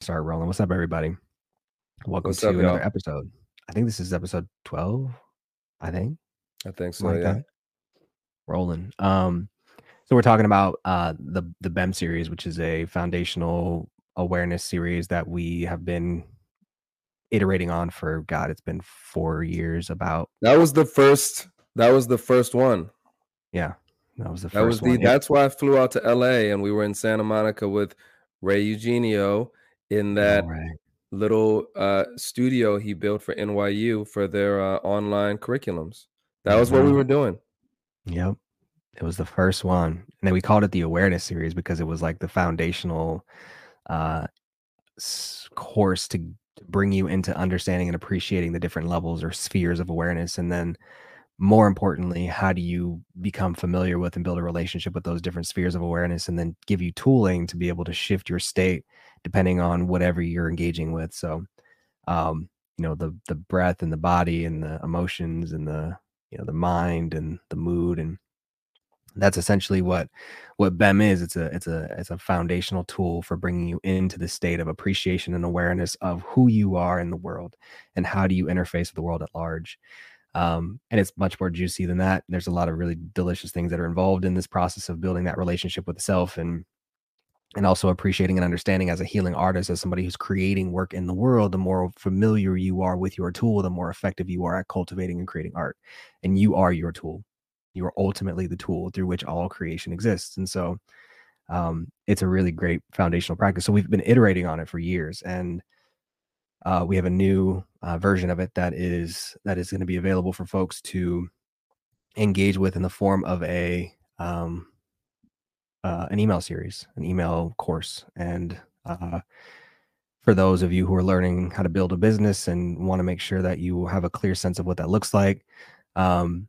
start rolling. What's up, everybody? Welcome What's to up, another y'all? episode. I think this is episode 12. I think. I think so, like yeah. that. Rolling. Um, so we're talking about uh the the BEM series, which is a foundational awareness series that we have been iterating on for God, it's been four years about. That was the first that was the first one. Yeah. That was the That first was the one. That's why I flew out to LA and we were in Santa Monica with Ray Eugenio in that right. little uh studio he built for NYU for their uh, online curriculums. That was what we Mhm. were doing. Yep. It was the first one. And then we called it the awareness series because it was like the foundational uh course to, to bring you into understanding and appreciating the different levels or spheres of awareness and then more importantly how do you become familiar with and build a relationship with those different spheres of awareness and then give you tooling to be able to shift your state depending on whatever you're engaging with so um you know the the breath and the body and the emotions and the you know the mind and the mood and that's essentially what what bem is. It's a it's a it's a foundational tool for bringing you into the state of appreciation and awareness of who you are in the world and how do you interface with the world at large. Um, and it's much more juicy than that. There's a lot of really delicious things that are involved in this process of building that relationship with the self and and also appreciating and understanding as a healing artist as somebody who's creating work in the world the more familiar you are with your tool the more effective you are at cultivating and creating art. And you are your tool. You are ultimately the tool through which all creation exists. And so um, it's a really great foundational practice. So we've been iterating on it for years and uh, we have a new uh, version of it that is that is going to be available for folks to engage with in the form of a um, uh, an email series, an email course, and uh, for those of you who are learning how to build a business and want to make sure that you have a clear sense of what that looks like um,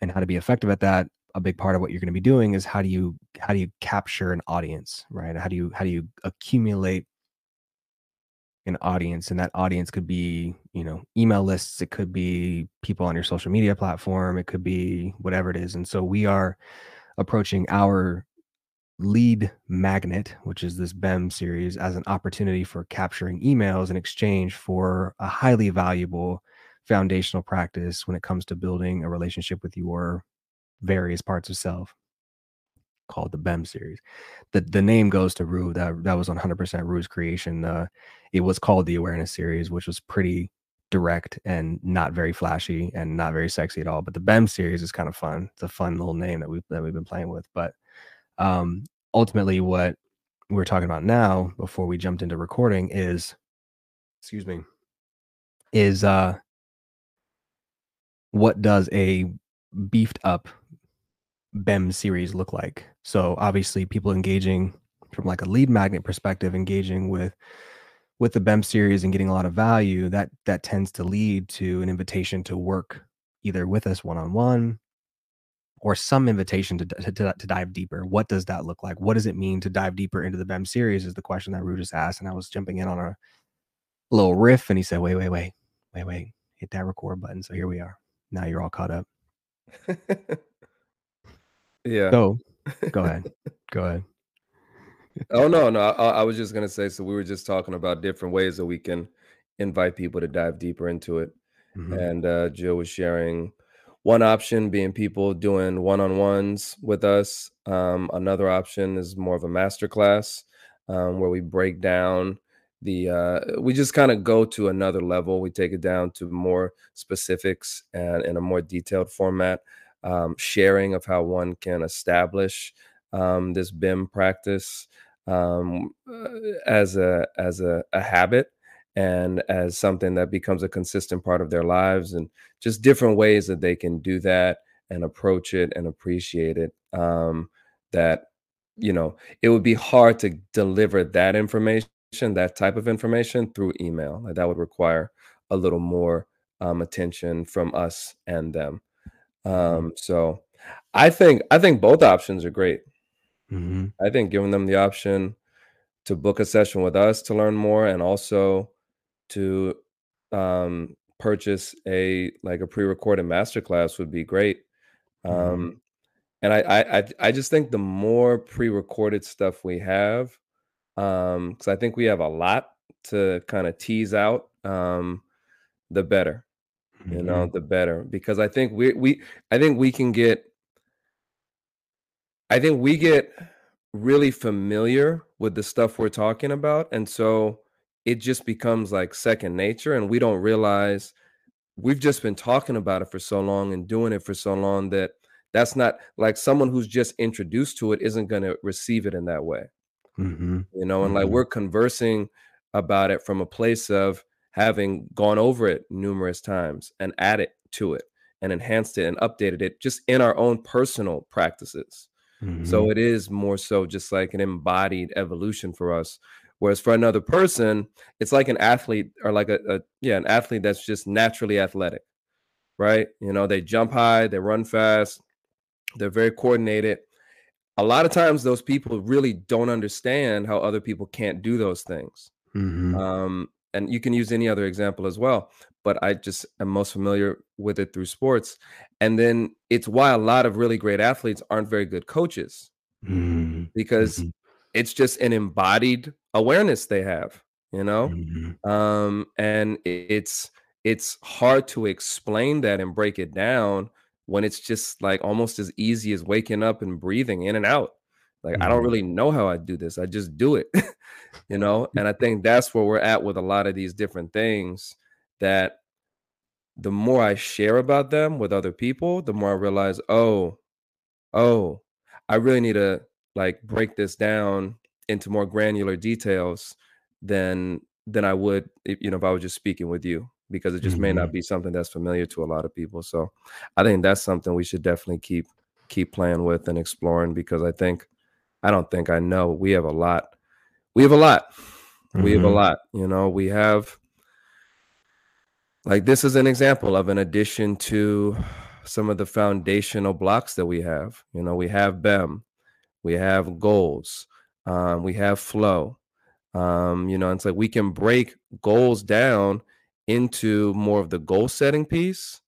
and how to be effective at that a big part of what you're going to be doing is how do you how do you capture an audience right? How do you how do you accumulate an audience? And that audience could be you know email lists it could be people on your social media platform it could be whatever it is. And so we are approaching our lead magnet which is this bem series as an opportunity for capturing emails in exchange for a highly valuable foundational practice when it comes to building a relationship with your various parts of self called the BEM series. The the name goes to Rue. That that was 100% Rue's creation. Uh, it was called the Awareness series, which was pretty direct and not very flashy and not very sexy at all. But the BEM series is kind of fun. It's a fun little name that we that we've been playing with. But um, ultimately, what we're talking about now, before we jumped into recording, is excuse me, is uh, what does a beefed up BEM series look like? So obviously people engaging from like a lead magnet perspective, engaging with with the BEM series and getting a lot of value, that that tends to lead to an invitation to work either with us one on one or some invitation to, to, to, to dive deeper. What does that look like? What does it mean to dive deeper into the BEM series? Is the question that Rue just asked. And I was jumping in on a little riff and he said, wait, wait, wait, wait, wait, hit that record button. So here we are. Now you're all caught up. yeah. So go ahead. Go ahead. Oh no, no. I, I was just gonna say. So we were just talking about different ways that we can invite people to dive deeper into it. Mhm. And uh, Jill was sharing one option being people doing one-on-ones with us. Um, another option is more of a masterclass um, where we break down the. Uh, we just kind of go to another level. We take it down to more specifics and in a more detailed format. Um, sharing of how one can establish um, this BEM practice um, uh, as a as a, a habit and as something that becomes a consistent part of their lives and just different ways that they can do that and approach it and appreciate it um, that you know it would be hard to deliver that information that type of information through email like that would require a little more um, attention from us and them. Um, so i think i think both options are great. Hmm I think giving them the option to book a session with us to learn more and also to um, purchase a like a pre-recorded masterclass would be great. Mhm. Um, and I, I I I just think the more pre-recorded stuff we have, um, because I think we have a lot to kind of tease out, um, the better. You know, the better because I think we we I think we can get I think we get really familiar with the stuff we're talking about, and so it just becomes like second nature, and we don't realize we've just been talking about it for so long and doing it for so long that that's not like someone who's just introduced to it isn't going to receive it in that way Mhm. you know and like Mhm. we're conversing about it from a place of having gone over it numerous times and added to it and enhanced it and updated it just in our own personal practices so Mhm. it is more so just like an embodied evolution for us. Whereas for another person, it's like an athlete or like a, a yeah, an athlete that's just naturally athletic, right? You know, they jump high, they run fast, they're very coordinated. A lot of times those people really don't understand how other people can't do those things. Mhm. Um, and you can use any other example as well, but I just am most familiar with it through sports. And then it's why a lot of really great athletes aren't very good coaches Mhm. because Mhm. It's just an embodied awareness they have, you know? Mhm. Um, and it's it's hard to explain that and break it down when it's just like almost as easy as waking up and breathing in and out. Like I don't Mhm. really know how I do this. I just do it. you know? And I think that's where we're at with a lot of these different things that the more I share about them with other people, the more I realize, oh, oh, I really need to like break this down into more granular details than than I would you know if I was just speaking with you because it just may not Mhm. be something that's familiar to a lot of people. So I think that's something we should definitely keep keep playing with and exploring because I think I don't think I know we have a lot. We have a lot. We have a Mhm. lot, you know. We have like this is an example of an addition to some of the foundational blocks that we have. You know, we have BEM, we have goals, um, we have flow. Um, you know, it's like we can break goals down into more of the goal setting piece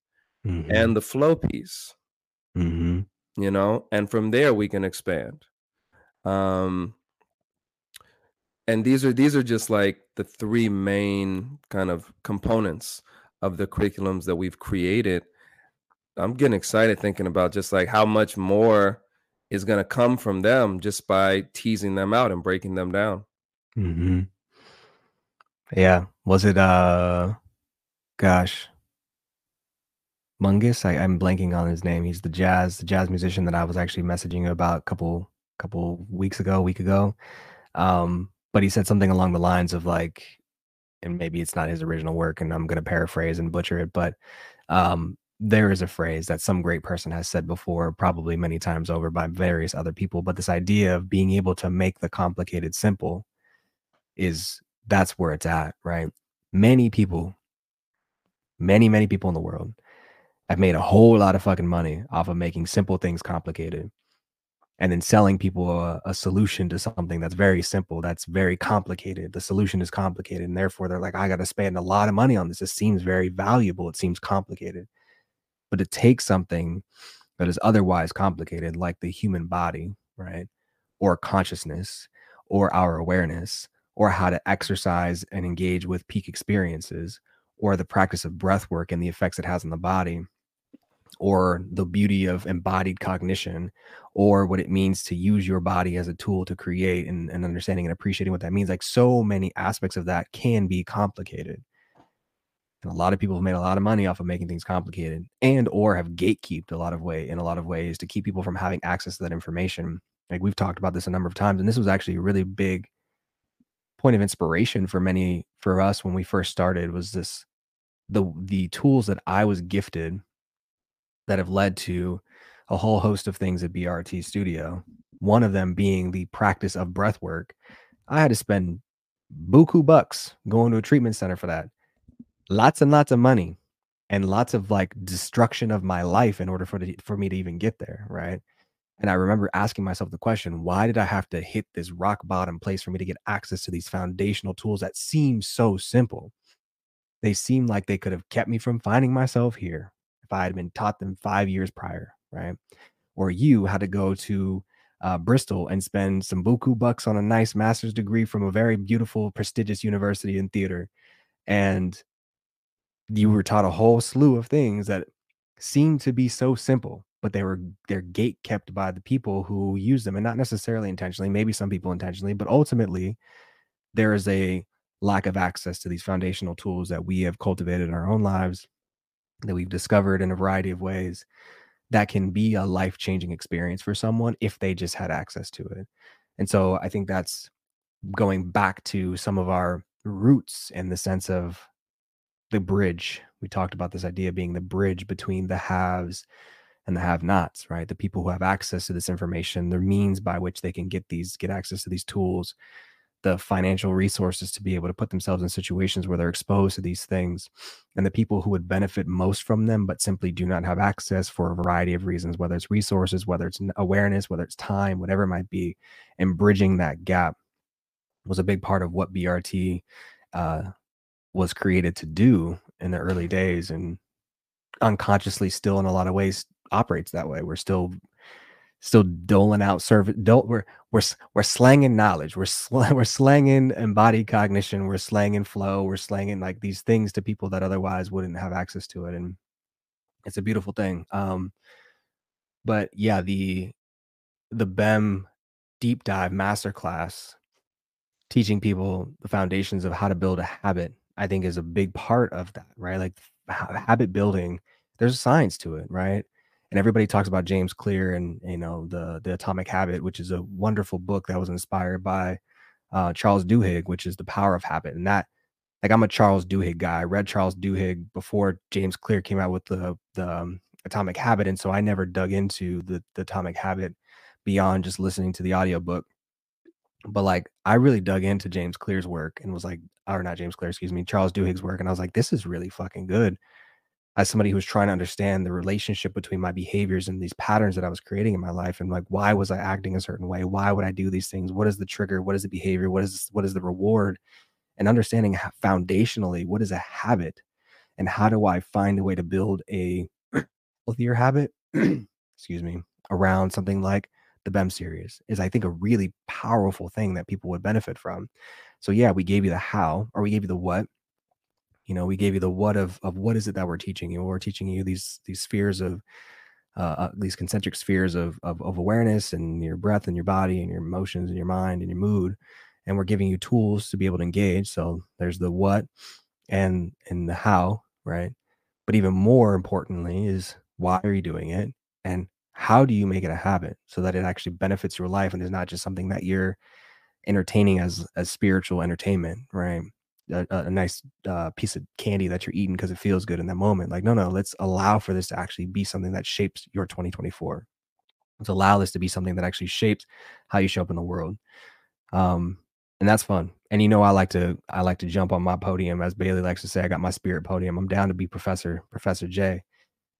Mhm. and the flow piece, Mhm. you know, and from there we can expand. Um, and these are these are just like the three main kind of components of the curriculums that we've created I'm getting excited thinking about just like how much more is going to come from them just by teasing them out and breaking them down. Mhm. Yeah. Was it, uh gosh, Mingus? I I'm blanking on his name. He's the jazz the jazz musician that I was actually messaging about a couple couple weeks ago, week ago. Um, but he said something along the lines of like and maybe it's not his original work and I'm gonna paraphrase and butcher it, but, um, there is a phrase that some great person has said before, probably many times over by various other people, but this idea of being able to make the complicated simple is that's where it's at, right? Many people, many, many people in the world have made a whole lot of fucking money off of making simple things complicated and then selling people a, a solution to something that's very simple, that's very complicated. The solution is complicated, and therefore they're like, I got to spend a lot of money on this. It seems very valuable. It seems complicated, but it takes something that is otherwise complicated, like the human body, right? Or consciousness, or our awareness, or how to exercise and engage with peak experiences, or the practice of breath work and the effects it has on the body, or the beauty of embodied cognition, or what it means to use your body as a tool to create and, and understanding and appreciating what that means. Like so many aspects of that can be complicated. And a lot of people have made a lot of money off of making things complicated and or have gatekeeped a lot of way in a lot of ways to keep people from having access to that information. Like we've talked about this a number of times, and this was actually a really big point of inspiration for many for us when we first started was this the the tools that I was gifted that have led to a whole host of things at BRT Studio. One of them being the practice of breath work. I had to spend buku bucks going to a treatment center for that. Lots and lots of money and lots of like destruction of my life in order for the, for me to even get there, right? And I remember asking myself the question, why did I have to hit this rock bottom place for me to get access to these foundational tools that seem so simple? They seem like they could have kept me from finding myself here if I had been taught them five years prior, right? Or you had to go to uh, Bristol and spend some buku bucks on a nice master's degree from a very beautiful, prestigious university in theater. And you were taught a whole slew of things that seemed to be so simple, but they were they're gate kept by the people who use them and not necessarily intentionally, maybe some people intentionally, but ultimately there is a lack of access to these foundational tools that we have cultivated in our own lives that we've discovered in a variety of ways that can be a life-changing experience for someone if they just had access to it. And so I think that's going back to some of our roots in the sense of the bridge. We talked about this idea being the bridge between the haves and the have nots, right? The people who have access to this information, the means by which they can get these, get access to these tools, the financial resources to be able to put themselves in situations where they're exposed to these things and the people who would benefit most from them but simply do not have access for a variety of reasons whether it's resources whether it's awareness whether it's time whatever it might be and bridging that gap was a big part of what brt uh, was created to do in the early days and unconsciously still in a lot of ways operates that way we're still still doling out service. Don't we're we're we're slanging knowledge. We're sl- we're slanging embodied cognition. We're slanging flow. We're slanging like these things to people that otherwise wouldn't have access to it, and it's a beautiful thing. Um, but yeah, the the BEM deep dive masterclass teaching people the foundations of how to build a habit, I think, is a big part of that. Right, like habit building. There's a science to it, right? and everybody talks about James Clear and you know the the Atomic Habit, which is a wonderful book that was inspired by uh, Charles Duhigg, which is the power of habit. And that, like, I'm a Charles Duhigg guy. I read Charles Duhigg before James Clear came out with the the um, Atomic Habit, and so I never dug into the the Atomic Habit beyond just listening to the audiobook. But like, I really dug into James Clear's work and was like, or not James Clear, excuse me, Charles Duhigg's work, and I was like, this is really fucking good as somebody who's trying to understand the relationship between my behaviors and these patterns that I was creating in my life and like why was I acting a certain way? Why would I do these things? What is the trigger? What is the behavior? What is what is the reward? And understanding foundationally what is a habit and how do I find a way to build a healthier habit, excuse me, around something like the BEM series is I think a really powerful thing that people would benefit from. So yeah, we gave you the how or we gave you the what. You know we gave you the what of of what is it that we're teaching you? We're teaching you these these spheres of uh, uh, these concentric spheres of, of, of awareness and your breath and your body and your emotions and your mind and your mood and we're giving you tools to be able to engage. So there's the what and and the how right? But even more importantly is why are you doing it? And how do you make it a habit so that it actually benefits your life and is not just something that you're entertaining as as spiritual entertainment right a, a nice uh, piece of candy that you're eating because it feels good in that moment. Like, no, no, let's allow for this to actually be something that shapes your 2024. Let's allow this to be something that actually shapes how you show up in the world. Um, and that's fun. And you know, I like to I like to jump on my podium, as Bailey likes to say. I got my spirit podium. I'm down to be Professor Professor J,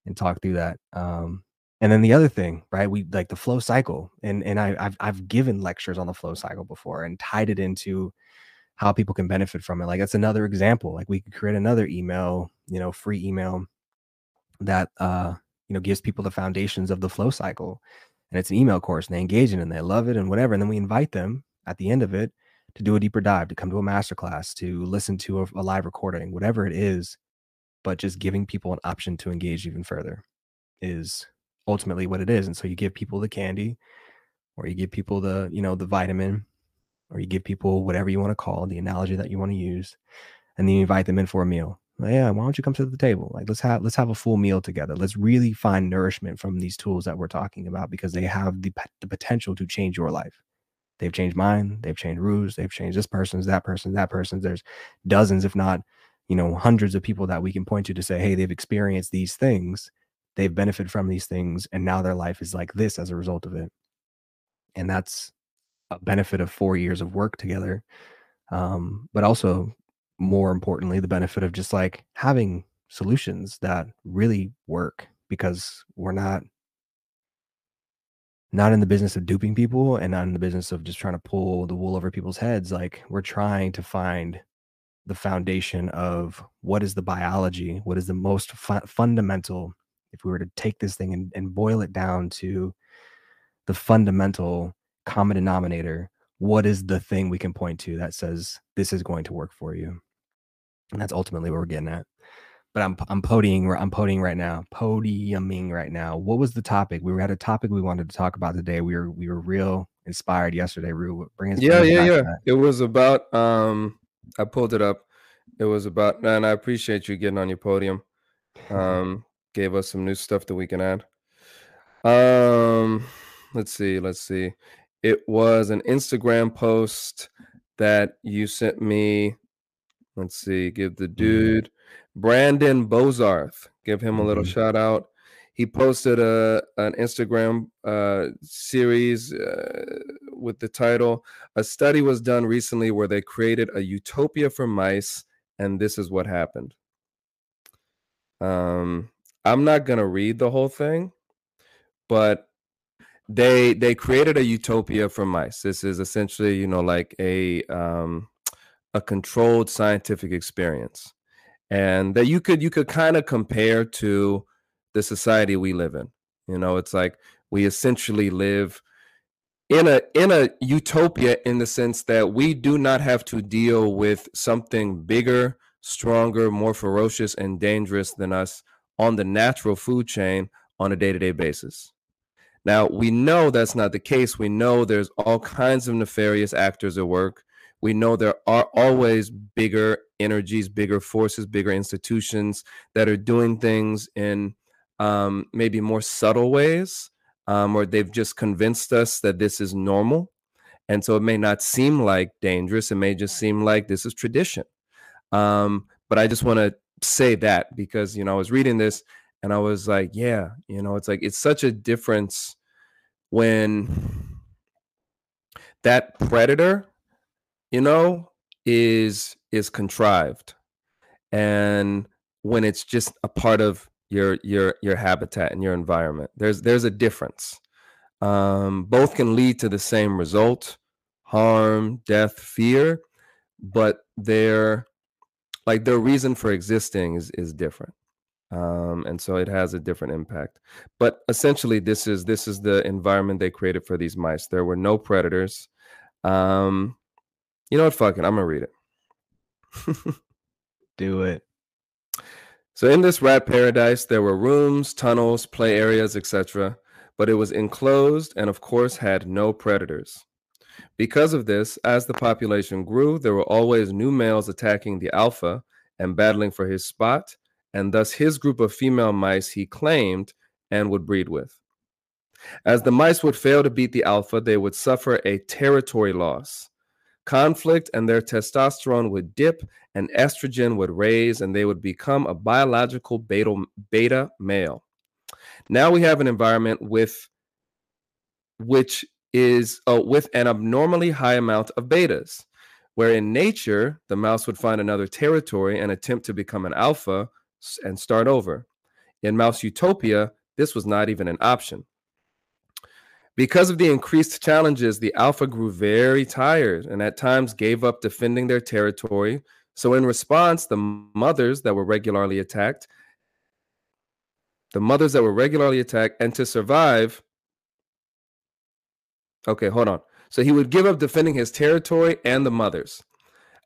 and talk through that. Um, and then the other thing, right? We like the flow cycle, and and I, I've I've given lectures on the flow cycle before and tied it into how people can benefit from it. Like that's another example. Like we could create another email, you know, free email that uh, you know, gives people the foundations of the flow cycle. And it's an email course and they engage in it and they love it and whatever. And then we invite them at the end of it to do a deeper dive, to come to a masterclass, to listen to a, a live recording, whatever it is. But just giving people an option to engage even further is ultimately what it is. And so you give people the candy or you give people the, you know, the vitamin or you give people whatever you want to call the analogy that you want to use, and then you invite them in for a meal. Like, yeah, why don't you come to the table? Like let's have let's have a full meal together. Let's really find nourishment from these tools that we're talking about because they have the, the potential to change your life. They've changed mine. They've changed Rue's. They've changed this person's, that person's, that person's. There's dozens, if not, you know, hundreds of people that we can point to to say, hey, they've experienced these things. They've benefited from these things, and now their life is like this as a result of it. And that's a benefit of four years of work together um, but also more importantly the benefit of just like having solutions that really work because we're not not in the business of duping people and not in the business of just trying to pull the wool over people's heads like we're trying to find the foundation of what is the biology what is the most fu- fundamental if we were to take this thing and, and boil it down to the fundamental common denominator. What is the thing we can point to that says this is going to work for you? And that's ultimately what we're getting at. But I'm I'm podiuming I'm podiuming right now, podiuming right now. What was the topic? We had a topic we wanted to talk about today. We were we were real inspired yesterday. Rue, bring us. Yeah, yeah, yeah. It was about. Um, I pulled it up. It was about, and I appreciate you getting on your podium. Um, gave us some new stuff that we can add. Um, let's see, let's see. It was an Instagram post that you sent me. Let's see, give the dude Brandon Bozarth, give him a little mm-hmm. shout out. He posted a an Instagram uh, series uh, with the title "A study was done recently where they created a utopia for mice, and this is what happened." Um, I'm not gonna read the whole thing, but they they created a utopia for mice. This is essentially, you know, like a um, a controlled scientific experience, and that you could you could kind of compare to the society we live in. You know, it's like we essentially live in a in a utopia in the sense that we do not have to deal with something bigger, stronger, more ferocious and dangerous than us on the natural food chain on a day-to-day basis. Now, we know that's not the case. We know there's all kinds of nefarious actors at work. We know there are always bigger energies, bigger forces, bigger institutions that are doing things in um, maybe more subtle ways, um, or they've just convinced us that this is normal. And so it may not seem like dangerous. It may just seem like this is tradition. Um, but I just want to say that because, you know, I was reading this and I was like, yeah, you know, it's like, it's such a difference when that predator, you know, is is contrived and when it's just a part of your your your habitat and your environment. There's there's a difference. Um, both can lead to the same result: harm, death, fear, but their like their reason for existing is is different. Um, and so it has a different impact. But essentially, this is this is the environment they created for these mice. There were no predators. Um, you know what? Fuck it. I'm gonna read it. Do it. So in this rat paradise, there were rooms, tunnels, play areas, etc., but it was enclosed and, of course, had no predators. Because of this, as the population grew, there were always new males attacking the alpha and battling for his spot, and thus his group of female mice he claimed and would breed with. As the mice would fail to beat the alpha, they would suffer a territory loss. Conflict and their testosterone would dip and estrogen would raise and they would become a biological beta, beta male. Now we have an environment with which is uh, with an abnormally high amount of betas, where in nature the mouse would find another territory and attempt to become an alpha and start over. In mouse utopia, this was not even an option. Because of the increased challenges, the alpha grew very tired and at times gave up defending their territory. So, in response, the mothers that were regularly attacked, the mothers that were regularly attacked, and to survive, okay, hold on. So he would give up defending his territory and the mothers,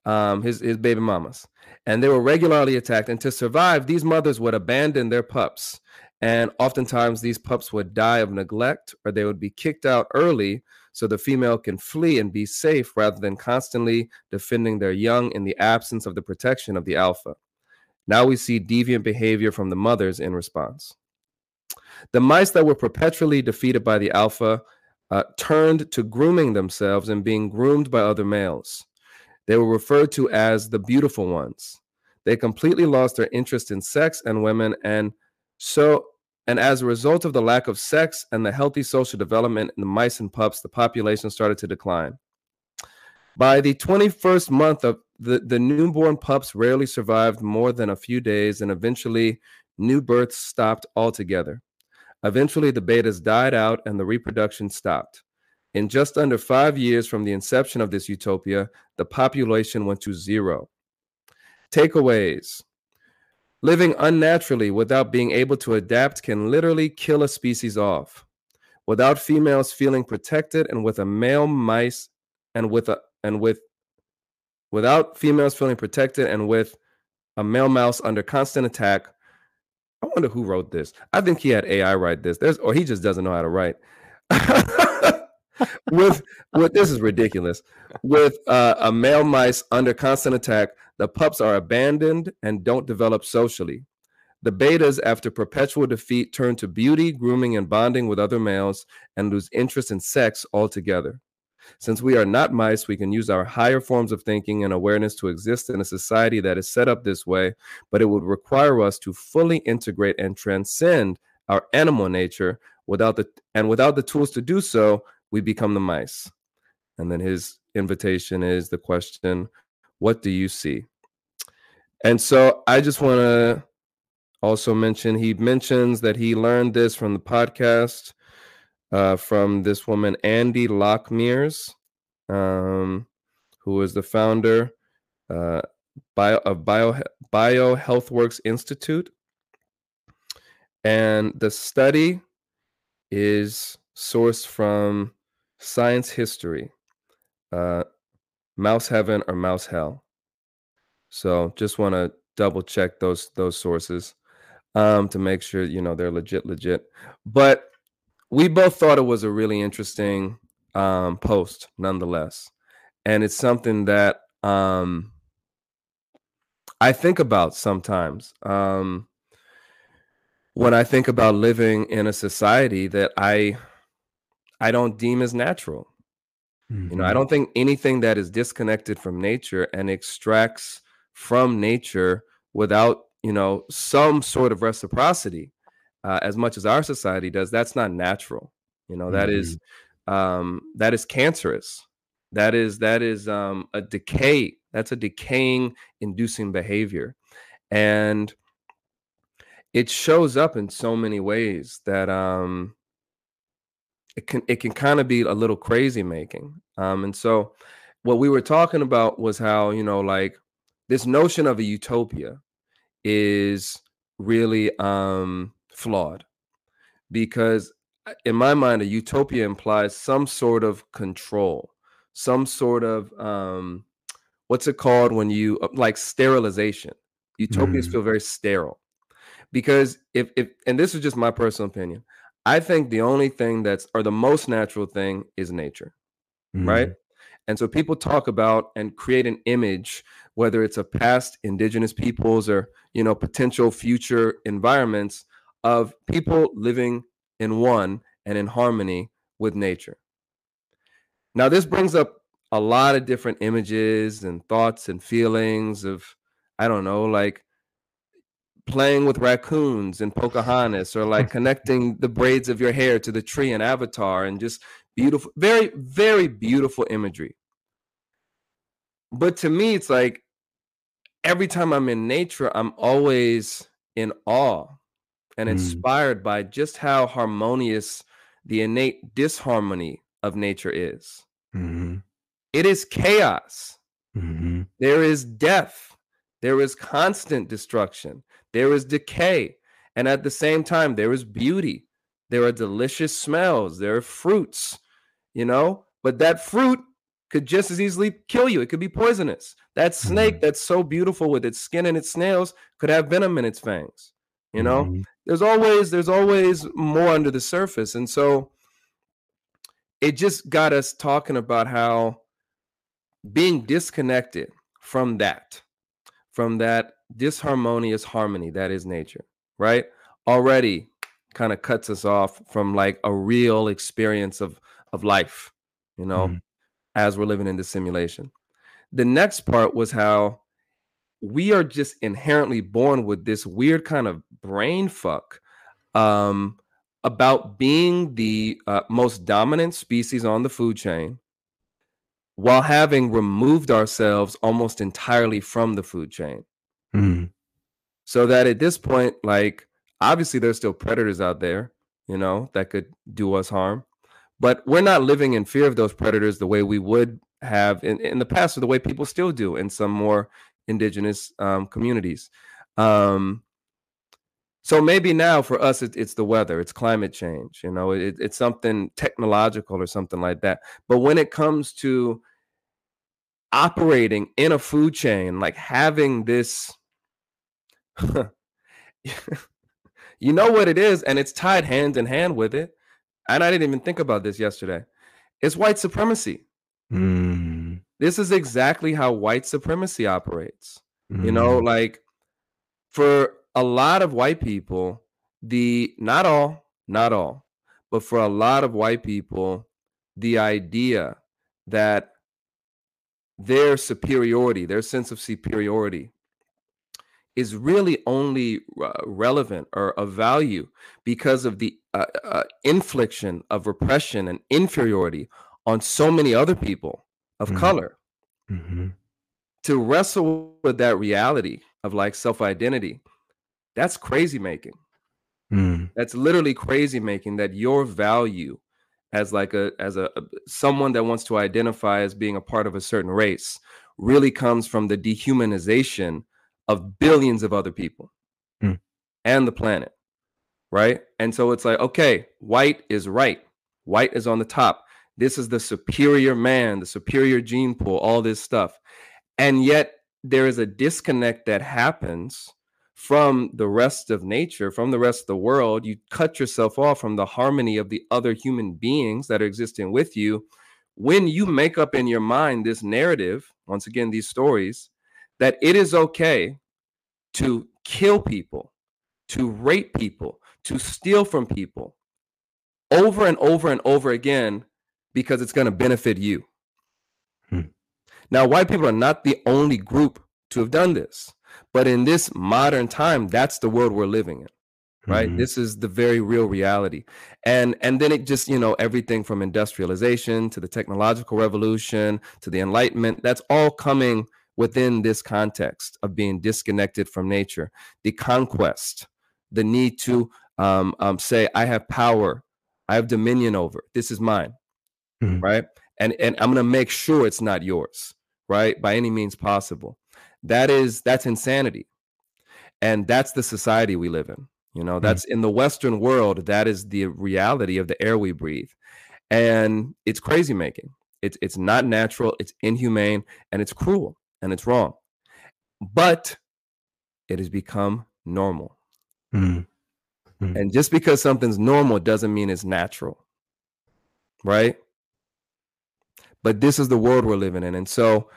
um, his his baby mamas, and they were regularly attacked. And to survive, these mothers would abandon their pups and oftentimes these pups would die of neglect or they would be kicked out early so the female can flee and be safe rather than constantly defending their young in the absence of the protection of the alpha. Now we see deviant behavior from the mothers in response. The mice that were perpetually defeated by the alpha uh, turned to grooming themselves and being groomed by other males. They were referred to as the beautiful ones. They completely lost their interest in sex and women and so, and as a result of the lack of sex and the healthy social development in the mice and pups, the population started to decline. By the 21st month of the, the newborn pups rarely survived more than a few days, and eventually new births stopped altogether. Eventually, the betas died out and the reproduction stopped. In just under five years from the inception of this utopia, the population went to zero. Takeaways Living unnaturally without being able to adapt can literally kill a species off. without females feeling protected and with a male mice and with a and with without females feeling protected and with a male mouse under constant attack. I wonder who wrote this. I think he had AI write this. There's or he just doesn't know how to write. with with this is ridiculous. With uh, a male mice under constant attack, the pups are abandoned and don't develop socially. The betas, after perpetual defeat, turn to beauty, grooming, and bonding with other males and lose interest in sex altogether. Since we are not mice, we can use our higher forms of thinking and awareness to exist in a society that is set up this way, but it would require us to fully integrate and transcend our animal nature without the and without the tools to do so, we become the mice. And then his invitation is the question, what do you see? And so I just want to also mention he mentions that he learned this from the podcast uh, from this woman, Andy Lockmears, um, who is the founder uh, bio, of Bio, Bio HealthWorks Institute. And the study is sourced from Science History, uh, Mouse Heaven or Mouse Hell. So just want to double check those those sources um, to make sure you know they're legit, legit. But we both thought it was a really interesting um, post, nonetheless, and it's something that um, I think about sometimes. Um, when I think about living in a society that I I don't deem as natural. Mm-hmm. You know, I mm-hmm. don't think anything that is disconnected from nature and extracts from nature without, you know, some sort of reciprocity, uh, as much as our society does, that's not natural. You know, that mm-hmm. is um, that is cancerous. That is that is um, a decay. That's a decaying, inducing behavior, and it shows up in so many ways that um it can it can kind of be a little crazy making um and so what we were talking about was how you know like this notion of a utopia is really um flawed because uh, in my mind a utopia implies some sort of control some sort of um what's it called when you uh, like sterilization utopias mm. feel very sterile because if if and this is just my personal opinion i think the only thing that's or the most natural thing is nature mm. right and so people talk about and create an image whether it's a past indigenous peoples or you know potential future environments of people living in one and in harmony with nature now this brings up a lot of different images and thoughts and feelings of i don't know like playing with raccoons in Pocahontas or like connecting the braids of your hair to the tree in Avatar and just beautiful, very, very beautiful imagery. But to me, it's like every time I'm in nature, I'm always in awe and mm. inspired mm. by just how harmonious the innate disharmony of nature is. Mm-hmm. It is chaos. Mm-hmm. There is death. There is constant destruction. There is decay. And at the same time, there is beauty. There are delicious smells. There are fruits, you know? But that fruit could just as easily kill you. It could be poisonous. That snake mm-hmm. that's so beautiful with its skin and its snails could have venom in its fangs. You know? Mm-hmm. There's always there's always more under the surface. And so it just got us talking about how being disconnected from that, from that disharmonious harmony that is nature, right? Already kind of cuts us off from like a real experience of of life, you know, mm-hmm. as we're living in the simulation. The next part was how we are just inherently born with this weird kind of brain fuck um, about being the uh, most dominant species on the food chain while having removed ourselves almost entirely from the food chain. Mm. So that at this point, like obviously there's still predators out there, you know, that could do us harm. But we're not living in fear of those predators the way we would have in, in the past, or the way people still do in some more indigenous um, communities. Um, So maybe now for us, it, it's the weather, it's climate change, you know, it, it's something technological or something like that. But when it comes to operating in a food chain, like having this, you know what it is, and it's tied hand in hand with it. And I didn't even think about this yesterday. It's white supremacy. Mm. This is exactly how white supremacy operates. Mm. You know, Mm. like for a lot of white people, the not all, not all, but for a lot of white people, the idea that their superiority, their sense of superiority, is really only uh, relevant or of value because of the uh, uh, infliction of repression and inferiority on so many other people of Mm. color. Mhm. To wrestle with that reality of like self identity, that's crazy making. Mm. That's literally crazy making that your value as like a as a, a someone that wants to identify as being a part of a certain race really comes from the dehumanization of billions of other people Mm. and the planet right and so it's like okay white is right white is on the top this is the superior man the superior gene pool all this stuff and yet there is a disconnect that happens from the rest of nature, from the rest of the world. You cut yourself off from the harmony of the other human beings that are existing with you. When you make up in your mind this narrative, once again, these stories, that it is okay to kill people, to rape people, to steal from people over and over and over again because it's going to benefit you. Hmm. Now, white people are not the only group to have done this. But in this modern time, that's the world we're living in. Right. Mhm. This is the very real reality. And and then it just, you know, everything from industrialization to the technological revolution to the enlightenment, that's all coming within this context of being disconnected from nature. The conquest, the need to um, um, say, I have power, I have dominion over, this is mine. Mhm. Right. And and I'm gonna make sure it's not yours, right? By any means possible. That is that's insanity. And that's the society we live in you know? That's in the western world that is the reality of the air we breathe. And it's crazy making. It's it's not natural it's inhumane and it's cruel and it's wrong. But it has become normal. Mm. and just because something's normal doesn't mean it's natural right but this is the world we're living in. And so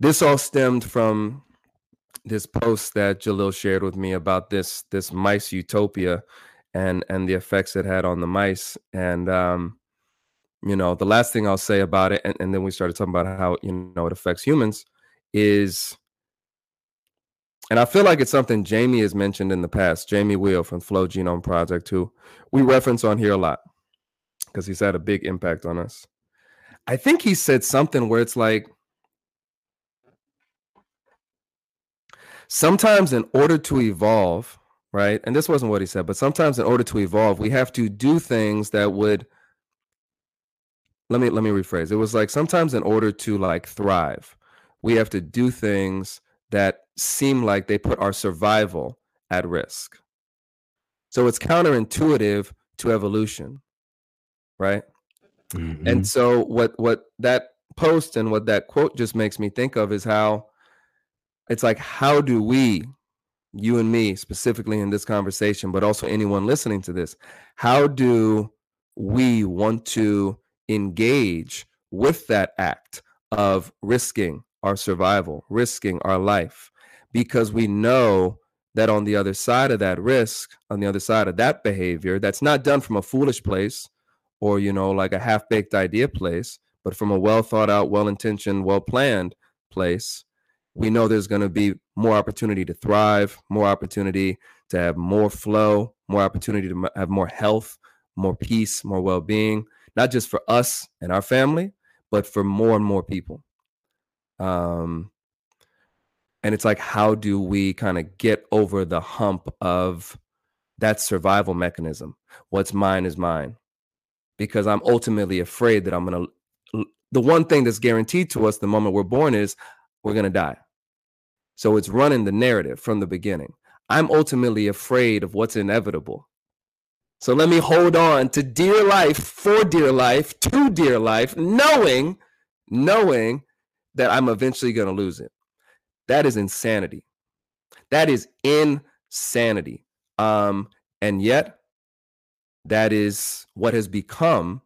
this all stemmed from this post that Jaleel shared with me about this this mice utopia and and the effects it had on the mice. And um you know the last thing I'll say about it and, and then we started talking about how you know it affects humans is and I feel like it's something Jamie has mentioned in the past Jamie Wheal from Flow Genome Project who we reference on here a lot because he's had a big impact on us I think he said something where it's like sometimes in order to evolve right and this wasn't what he said but sometimes in order to evolve we have to do things that would let me let me rephrase. It was like sometimes in order to like thrive we have to do things that seem like they put our survival at risk. So it's counterintuitive to evolution right Mhm. and so what what that post and what that quote just makes me think of is how it's like how do we you and me specifically in this conversation but also anyone listening to this how do we want to engage with that act of risking our survival risking our life because we know that on the other side of that risk on the other side of that behavior that's not done from a foolish place or you know like a half-baked idea place but from a well thought out well intentioned well planned place we know there's going to be more opportunity to thrive more opportunity to have more flow more opportunity to have more health more peace more well-being not just for us and our family but for more and more people. Um and it's like how do we kind of get over the hump of that survival mechanism? What's mine is mine because I'm ultimately afraid that I'm going to. The one thing that's guaranteed to us the moment we're born is we're going to die. So it's running the narrative from the beginning. I'm ultimately afraid of what's inevitable. So let me hold on to dear life, for dear life, to dear life, knowing, knowing that I'm eventually going to lose it. That is insanity. That is insanity. Um, and yet, that is what has become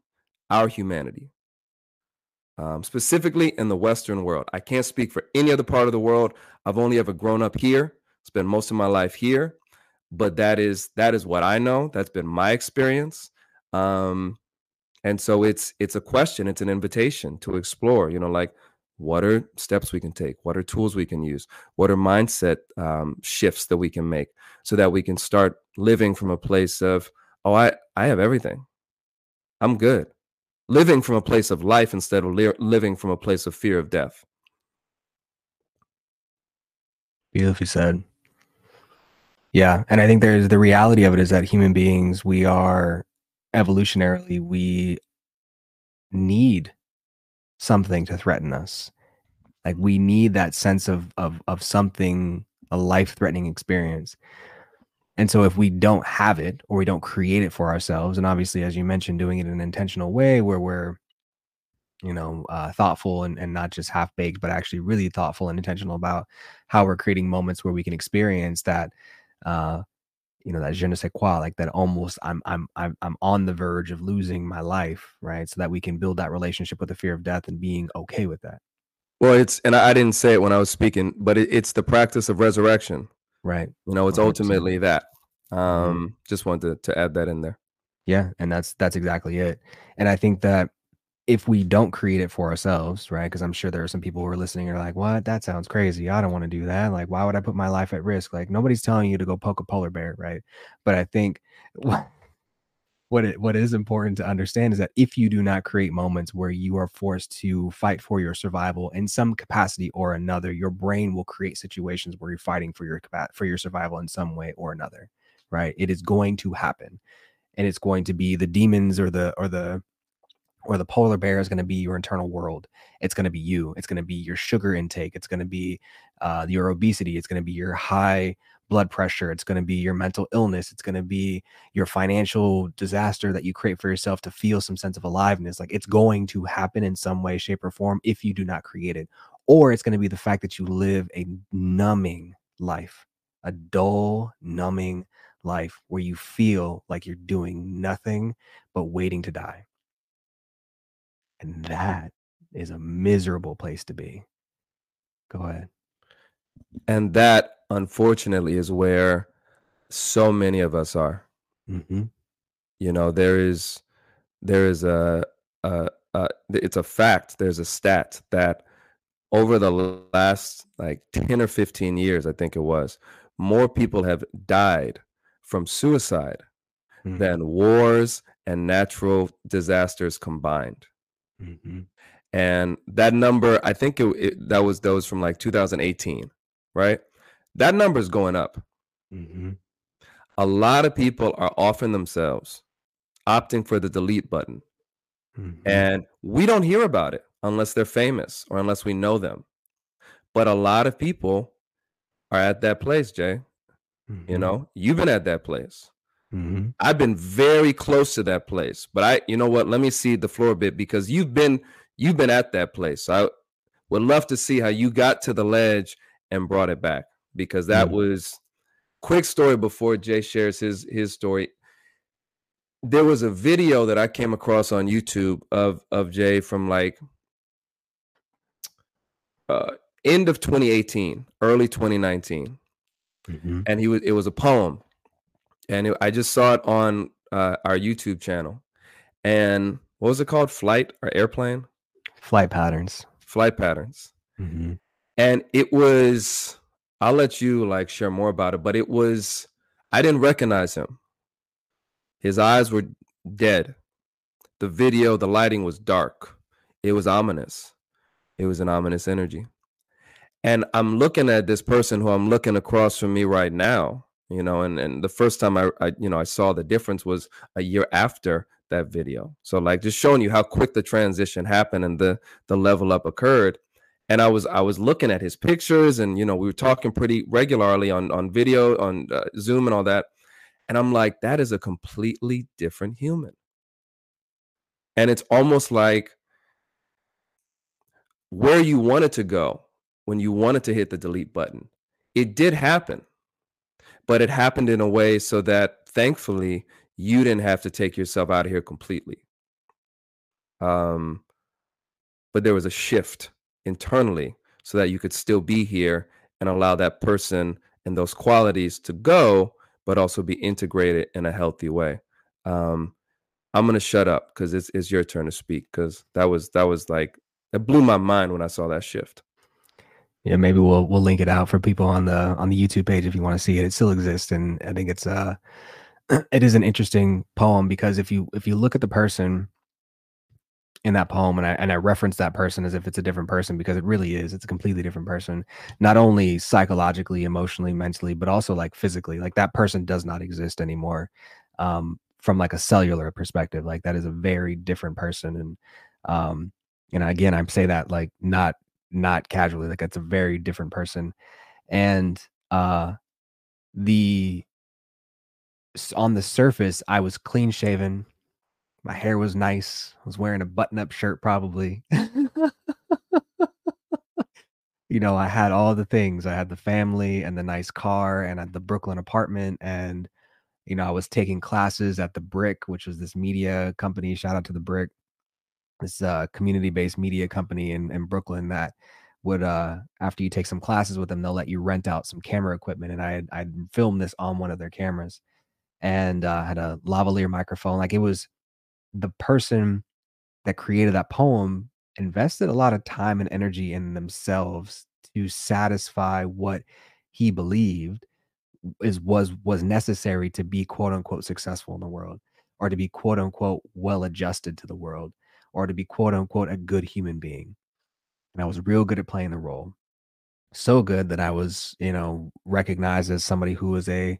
our humanity. Um, specifically in the Western world. I can't speak for any other part of the world. I've only ever grown up here, spent most of my life here, but that is that is what I know. That's been my experience. Um, and so it's it's a question, it's an invitation to explore. You know, like what are steps we can take? What are tools we can use? What are mindset um, shifts that we can make so that we can start living from a place of oh, I I have everything. I'm good living from a place of life instead of li- living from a place of fear of death. Beautifully said. Yeah. And I think there's the reality of it is that human beings, we are evolutionarily, we need something to threaten us. Like we need that sense of of of something, a life-threatening experience. And so if we don't have it or we don't create it for ourselves, and obviously, as you mentioned, doing it in an intentional way where we're, you know, uh, thoughtful and, and not just half baked, but actually really thoughtful and intentional about how we're creating moments where we can experience that, uh, you know, that je ne sais quoi, like that almost I'm I'm I'm I'm on the verge of losing my life, right? So that we can build that relationship with the fear of death and being okay with that. Well, it's and I didn't say it when I was speaking, but it, it's the practice of resurrection. Right. You know, it's 100%. ultimately that. Mm-hmm. Um, mm-hmm. just wanted to, to add that in there. Yeah, and that's that's exactly it. And I think that if we don't create it for ourselves, right? Because I'm sure there are some people who are listening are like, "What? That sounds crazy. I don't want to do that. Like, why would I put my life at risk? Like, nobody's telling you to go poke a polar bear, right?" But I think what it what is important to understand is that if you do not create moments where you are forced to fight for your survival in some capacity or another your brain will create situations where you're fighting for your for your survival in some way or another right? It is going to happen and it's going to be the demons or the or the or the polar bear is going to be your internal world. It's going to be you. It's going to be your sugar intake. It's going to be uh, your obesity. It's going to be your high blood pressure it's going to be your mental illness it's going to be your financial disaster that you create for yourself to feel some sense of aliveness like it's going to happen in some way shape or form if you do not create it or it's going to be the fact that you live a numbing life a dull numbing life where you feel like you're doing nothing but waiting to die. And that is a miserable place to be. Go ahead. And that unfortunately is where so many of us are mm-hmm. you know there is there is a, a, a it's a fact there's a stat that over the last like 10 or 15 years i think it was more people have died from suicide mm-hmm. than wars and natural disasters combined mm-hmm. and that number i think it, it, that was those from like 2018 right that number is going up. Mm-hmm. A lot of people are offering themselves, opting for the delete button. Mm-hmm. And we don't hear about it unless they're famous or unless we know them. But a lot of people are at that place, Jay. Mm-hmm. You know, you've been at that place. Mm-hmm. I've been very close to that place. But I, you know what? Let me see the floor a bit because you've been you've been at that place. I would love to see how you got to the ledge and brought it back because that mm-hmm. was quick story before Jay shares his his story. There was a video that I came across on YouTube of of Jay from like uh, end of 2018, early 2019, mm-hmm. and he was it was a poem, and it, I just saw it on uh, our YouTube channel. And what was it called? Flight or airplane? Flight patterns. Flight patterns. Mm-hmm. And it was I'll let you like share more about it, but it was I didn't recognize him. His eyes were dead. The video, the lighting was dark. It was ominous. It was an ominous energy. And I'm looking at this person who I'm looking across from me right now, you know, and, and the first time I, I, you know, I saw the difference was a year after that video. So like just showing you how quick the transition happened and the the level up occurred. And I was I was looking at his pictures, and you know we were talking pretty regularly on on video, on uh, Zoom, and all that. And I'm like, that is a completely different human. And it's almost like where you wanted to go when you wanted to hit the delete button. It did happen, but it happened in a way so that thankfully you didn't have to take yourself out of here completely. Um, but there was a shift internally so that you could still be here and allow that person and those qualities to go, but also be integrated in a healthy way. Um, I'm gonna shut up because it's it's your turn to speak because that was that was like it blew my mind when I saw that shift. Yeah, maybe we'll we'll link it out for people on the on the YouTube page if you want to see it. It still exists, and I think it's uh it is an interesting poem because if you if you look at the person in that poem and I and I reference that person as if it's a different person because it really is. It's a completely different person. Not only psychologically, emotionally, mentally, but also like physically. Like that person does not exist anymore. Um, from like a cellular perspective. Like that is a very different person. And um, and again, I'm say that like not not casually, like it's a very different person. And uh the on the surface, I was clean shaven my hair was nice. I was wearing a button up shirt, probably. you know, I had all the things. I had the family and the nice car and the Brooklyn apartment. And, you know, I was taking classes at the BRIC, which was this media company. Shout out to the BRIC, this uh, community based media company in, in Brooklyn that would, uh, after you take some classes with them, they'll let you rent out some camera equipment. And I I'd filmed this on one of their cameras and uh, had a lavalier microphone. Like it was, the person that created that poem invested a lot of time and energy in themselves to satisfy what he believed is was was necessary to be quote unquote successful in the world or to be quote unquote well adjusted to the world or to be quote unquote a good human being. And i was real good at playing the role. So good that i was you know recognized as somebody who was a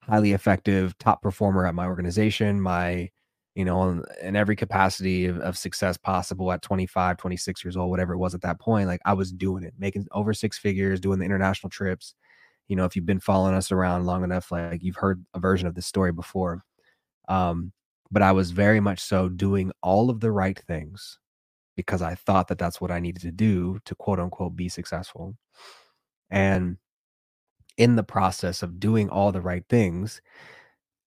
highly effective top performer at my organization my you know, in every capacity of, of, success possible at 25, 26 years old, whatever it was at that point. Like I was doing it, making over six figures, doing the international trips. You know, if you've been following us around long enough, like you've heard a version of this story before. Um, but I was very much so doing all of the right things because I thought that that's what I needed to do to quote unquote be successful. And in the process of doing all the right things,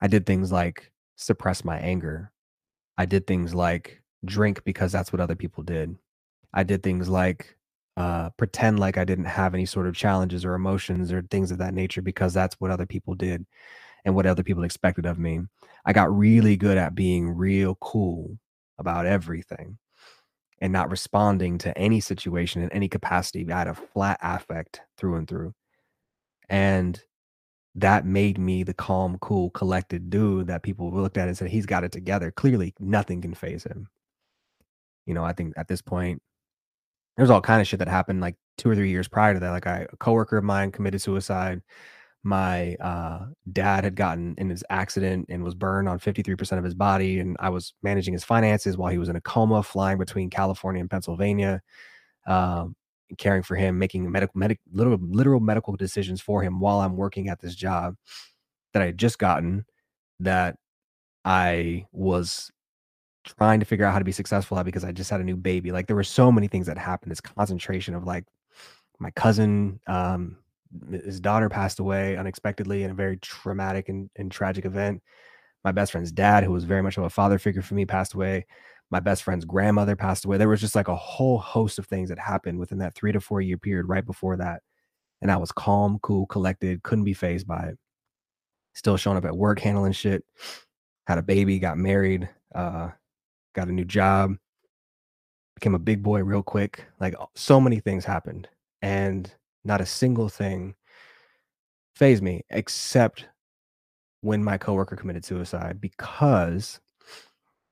I did things like suppress my anger I did things like drink because that's what other people did. I did things like uh, pretend like I didn't have any sort of challenges or emotions or things of that nature because that's what other people did and what other people expected of me. I got really good at being real cool about everything and not responding to any situation in any capacity. I had a flat affect through and through. And that made me the calm, cool, collected dude that people looked at and said, he's got it together. Clearly, nothing can phase him. You know, I think at this point, there's all kind of shit that happened like two or three years prior to that. Like I, a coworker of mine committed suicide. My uh, dad had gotten in his accident and was burned on 53% of his body. And I was managing his finances while he was in a coma, flying between California and Pennsylvania. Um, caring for him, making medical, medic, literal, literal medical decisions for him while I'm working at this job that I had just gotten that I was trying to figure out how to be successful at because I just had a new baby. Like there were so many things that happened. This concentration of like my cousin, um, his daughter passed away unexpectedly in a very traumatic and, and tragic event. My best friend's dad, who was very much of a father figure for me, passed away my best friend's grandmother passed away. There was just like a whole host of things that happened within that three to four year period right before that. And I was calm, cool, collected, couldn't be phased by it. Still showing up at work, handling shit. Had a baby, got married, uh, got a new job, became a big boy real quick. Like so many things happened. And not a single thing phased me except when my coworker committed suicide because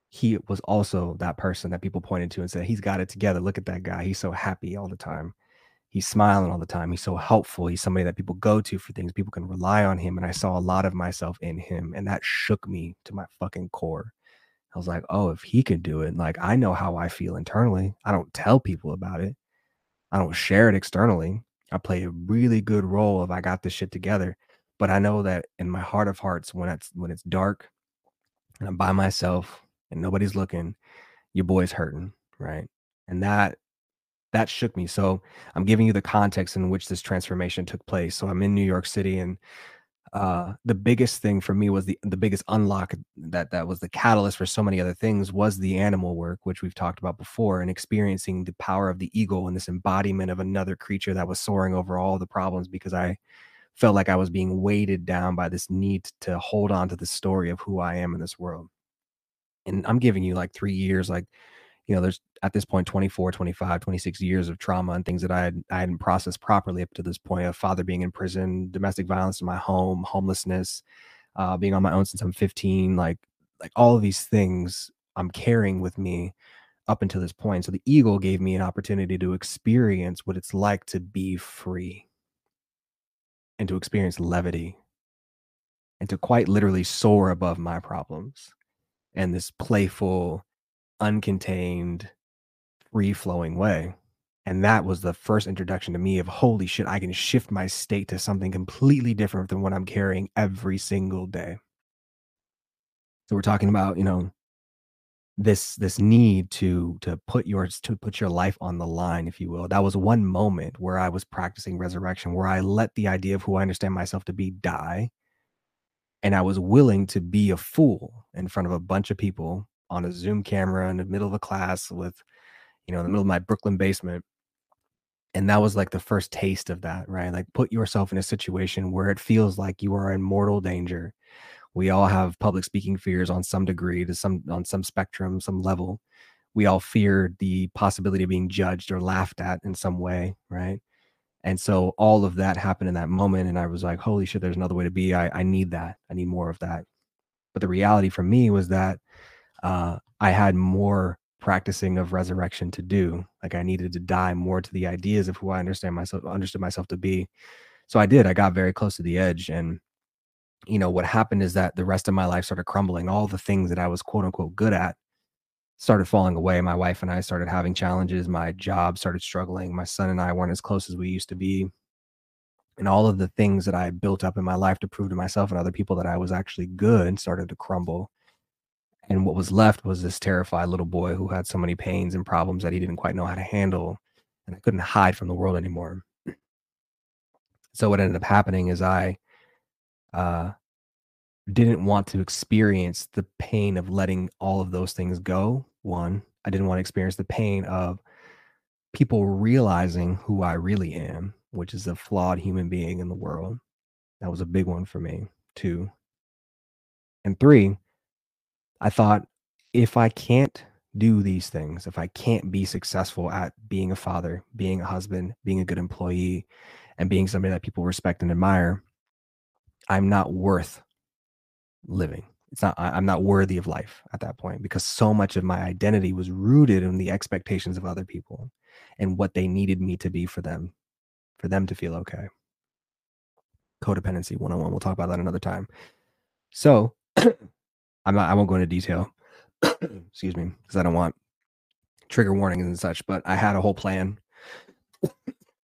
he was also that person that people pointed to and said, he's got it together. Look at that guy. He's so happy all the time. He's smiling all the time. He's so helpful. He's somebody that people go to for things. People can rely on him. And I saw a lot of myself in him. And that shook me to my fucking core. I was like, oh, if he could do it, like I know how I feel internally. I don't tell people about it. I don't share it externally. I play a really good role if I got this shit together. But I know that in my heart of hearts, when it's when it's dark and I'm by myself and nobody's looking, your boy's hurting, right? And that that shook me. So I'm giving you the context in which this transformation took place. So I'm in New York City and uh the biggest thing for me was the the biggest unlock that that was the catalyst for so many other things was the animal work which we've talked about before and experiencing the power of the eagle and this embodiment of another creature that was soaring over all the problems because i felt like i was being weighted down by this need to hold on to the story of who i am in this world and i'm giving you like 3 years like you know, there's at this point 24, 25, 26 years of trauma and things that I had I hadn't processed properly up to this point of father being in prison, domestic violence in my home, homelessness, uh, being on my own since I'm 15, like like all of these things I'm carrying with me up until this point. So the eagle gave me an opportunity to experience what it's like to be free and to experience levity and to quite literally soar above my problems and this playful uncontained, free flowing way. And that was the first introduction to me of holy shit, I can shift my state to something completely different than what I'm carrying every single day. So we're talking about, you know, this this need to to put yours to put your life on the line if you will that was one moment where i was practicing resurrection where i let the idea of who i understand myself to be die and i was willing to be a fool in front of a bunch of people on a Zoom camera in the middle of a class with, you know, in the middle of my Brooklyn basement. And that was like the first taste of that, right? Like put yourself in a situation where it feels like you are in mortal danger. We all have public speaking fears on some degree, to some on some spectrum, some level. We all fear the possibility of being judged or laughed at in some way, right? And so all of that happened in that moment. And I was like, holy shit, there's another way to be. I, I need that. I need more of that. But the reality for me was that uh, I had more practicing of resurrection to do. Like I needed to die more to the ideas of who I understand myself, understood myself to be. So I did. I got very close to the edge, and you know what happened is that the rest of my life started crumbling. All the things that I was quote unquote good at started falling away. My wife and I started having challenges. My job started struggling. My son and I weren't as close as we used to be. And all of the things that I built up in my life to prove to myself and other people that I was actually good started to crumble and what was left was this terrified little boy who had so many pains and problems that he didn't quite know how to handle. And I couldn't hide from the world anymore. So what ended up happening is I uh, didn't want to experience the pain of letting all of those things go. One, I didn't want to experience the pain of people realizing who I really am, which is a flawed human being in the world. That was a big one for me. Two. And three, I thought if I can't do these things, if I can't be successful at being a father, being a husband, being a good employee, and being somebody that people respect and admire, I'm not worth living. It's not, I'm not worthy of life at that point because so much of my identity was rooted in the expectations of other people and what they needed me to be for them, for them to feel okay. Codependency 101. We'll talk about that another time. So I'm not, I won't go into detail. Excuse me, because I don't want trigger warnings and such. But I had a whole plan.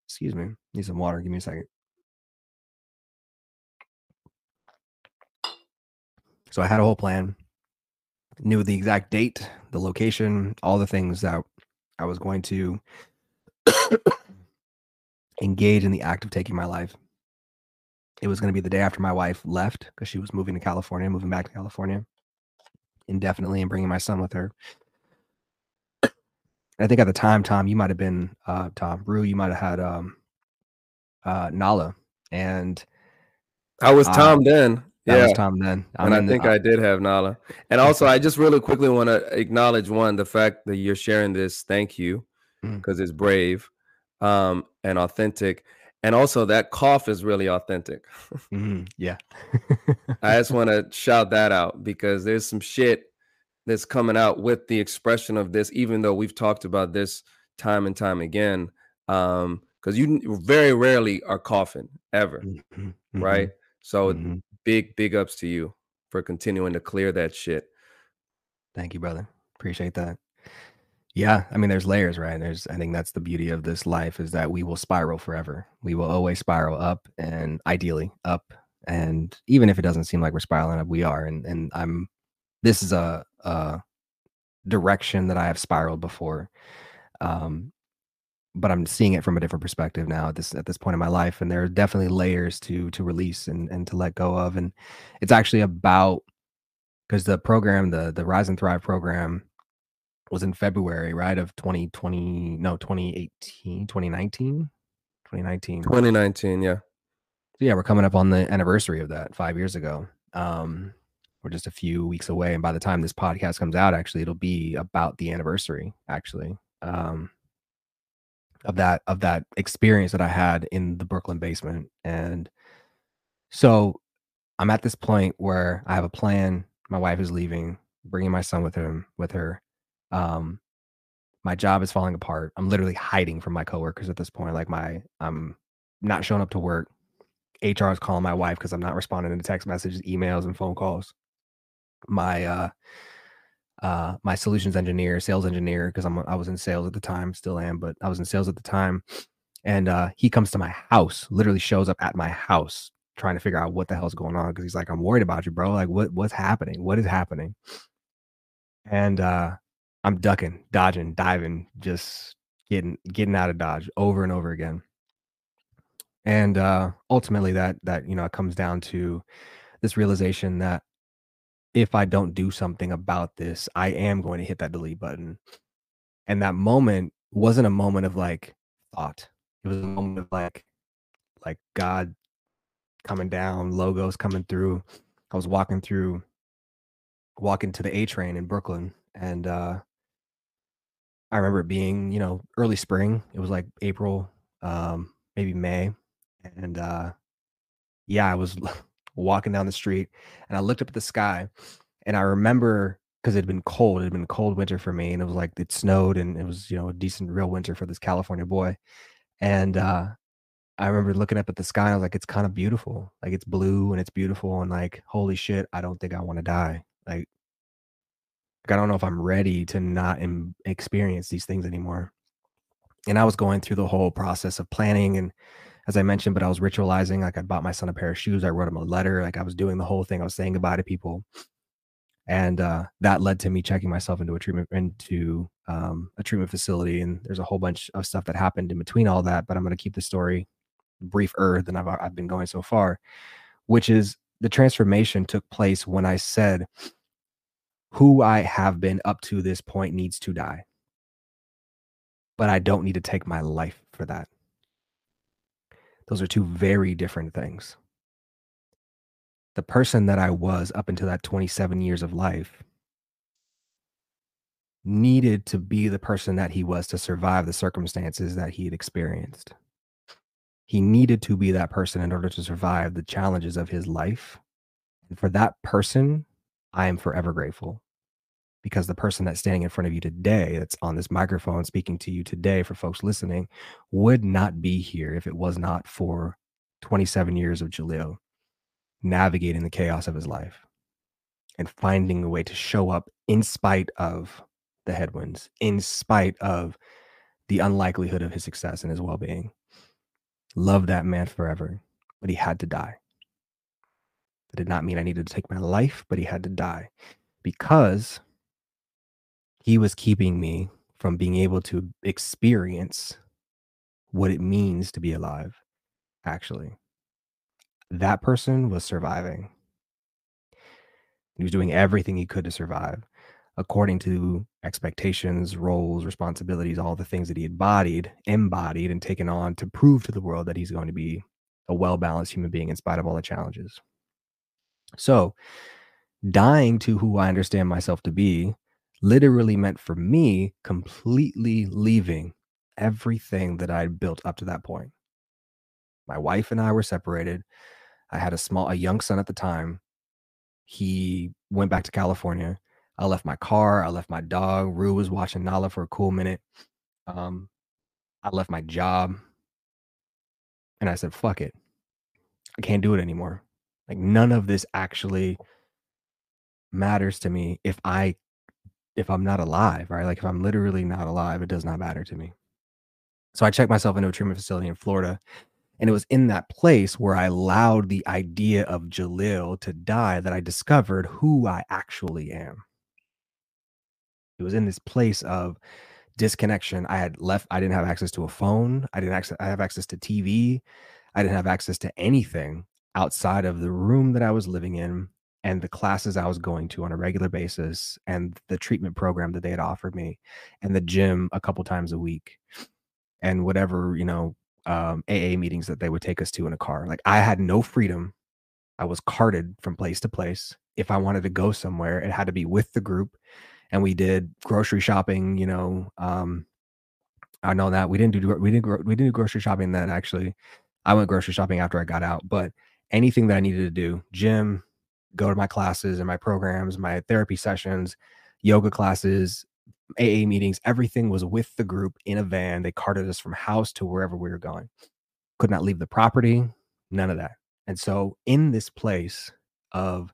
Excuse me. Need some water. Give me a second. So I had a whole plan. Knew the exact date, the location, all the things that I was going to engage in the act of taking my life. It was going to be the day after my wife left because she was moving to California, moving back to California indefinitely and bringing my son with her. I think at the time, Tom, you might have been uh, Tom Rua. You might have had um, uh, Nala, and I was Tom then. That yeah, was Tom then. I'm and I think the, I did have Nala. And also, I just really quickly want to acknowledge one the fact that you're sharing this. Thank you, because mm. it's brave um, and authentic. And also, that cough is really authentic. mm-hmm. Yeah. I just want to shout that out because there's some shit that's coming out with the expression of this, even though we've talked about this time and time again. Um, because you very rarely are coughing ever, mm-hmm. mm-hmm. right? So mm-hmm. Big, big ups to you for continuing to clear that shit. Thank you, brother. Appreciate that. Yeah, I mean, there's layers, right? There's, I think that's the beauty of this life is that we will spiral forever. We will always spiral up, and ideally up. And even if it doesn't seem like we're spiraling up, we are. And and I'm, this is a, direction that I have spiraled before, um, but I'm seeing it from a different perspective now at this at this point in my life. And there are definitely layers to to release and and to let go of. And it's actually about because the program, the the Rise and Thrive program was in February, right? Of 2020, no, 2018, 2019, 2019. 2019, yeah. So yeah, we're coming up on the anniversary of that five years ago. Um, we're just a few weeks away. And by the time this podcast comes out, actually, it'll be about the anniversary, actually. Um, of that of that experience that I had in the Brooklyn basement. And so I'm at this point where I have a plan. My wife is leaving, bringing my son with him with her. Um, my job is falling apart. I'm literally hiding from my coworkers at this point. Like my, I'm not showing up to work. HR is calling my wife because I'm not responding to text messages, emails, and phone calls. My uh, uh, my solutions engineer, sales engineer, because I'm I was in sales at the time, still am, but I was in sales at the time. And uh, he comes to my house, literally shows up at my house, trying to figure out what the hell's going on. Because he's like, I'm worried about you, bro. Like, what what's happening? What is happening? And uh, I'm ducking, dodging, diving, just getting getting out of dodge over and over again. And uh ultimately that that you know it comes down to this realization that if I don't do something about this, I am going to hit that delete button. And that moment wasn't a moment of like thought. It was a moment of like like God coming down, logos coming through. I was walking through walking to the A train in Brooklyn and uh I remember it being, you know, early spring. It was like April, um, maybe May. And uh yeah, I was walking down the street and I looked up at the sky and I remember because it had been cold, it had been cold winter for me, and it was like it snowed and it was, you know, a decent real winter for this California boy. And uh I remember looking up at the sky, and I was like, it's kind of beautiful. Like it's blue and it's beautiful, and like, holy shit, I don't think I want to die. Like I don't know if I'm ready to not em- experience these things anymore. And I was going through the whole process of planning and as I mentioned, but I was ritualizing. Like I bought my son a pair of shoes. I wrote him a letter. Like I was doing the whole thing. I was saying goodbye to people. And uh, that led to me checking myself into a treatment into um, a treatment facility. And there's a whole bunch of stuff that happened in between all that. But I'm going to keep the story briefer than I've I've been going so far, which is the transformation took place when I said, who I have been up to this point needs to die. But I don't need to take my life for that. Those are two very different things. The person that I was up until that 27 years of life needed to be the person that he was to survive the circumstances that he had experienced. He needed to be that person in order to survive the challenges of his life. And for that person, I am forever grateful because the person that's standing in front of you today, that's on this microphone speaking to you today for folks listening, would not be here if it was not for 27 years of Jaleel navigating the chaos of his life and finding a way to show up in spite of the headwinds, in spite of the unlikelihood of his success and his well being. Love that man forever, but he had to die. That did not mean I needed to take my life, but he had to die because he was keeping me from being able to experience what it means to be alive, actually. That person was surviving. He was doing everything he could to survive according to expectations, roles, responsibilities, all the things that he embodied, embodied, and taken on to prove to the world that he's going to be a well balanced human being in spite of all the challenges. So, dying to who I understand myself to be literally meant for me completely leaving everything that I'd built up to that point. My wife and I were separated. I had a small, a young son at the time. He went back to California. I left my car. I left my dog. Rua was watching Nala for a cool minute. Um, I left my job. And I said, fuck it. I can't do it anymore. Like, none of this actually matters to me if I if I'm not alive, right? Like if I'm literally not alive, it does not matter to me. So I checked myself into a treatment facility in Florida. And it was in that place where I allowed the idea of Jaleel to die that I discovered who I actually am. It was in this place of disconnection. I had left, I didn't have access to a phone. I didn't access, I have access to TV. I didn't have access to anything outside of the room that I was living in and the classes I was going to on a regular basis and the treatment program that they had offered me and the gym a couple times a week and whatever, you know, um, AA meetings that they would take us to in a car. Like I had no freedom. I was carted from place to place. If I wanted to go somewhere, it had to be with the group. And we did grocery shopping, you know. Um, I know that we didn't do we didn't we didn't do grocery shopping then actually. I went grocery shopping after I got out, but anything that I needed to do, gym, go to my classes and my programs, my therapy sessions, yoga classes, AA meetings, everything was with the group in a van. They carted us from house to wherever we were going. Could not leave the property, none of that. And so, in this place of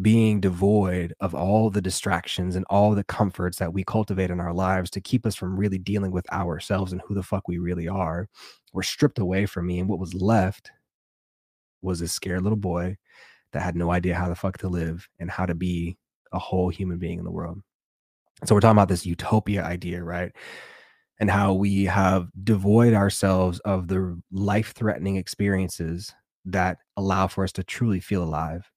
being devoid of all the distractions and all the comforts that we cultivate in our lives to keep us from really dealing with ourselves and who the fuck we really are, were stripped away from me. And what was left was this scared little boy that had no idea how the fuck to live and how to be a whole human being in the world. So we're talking about this utopia idea, right? And how we have devoid ourselves of the life threatening experiences that allow for us to truly feel alive.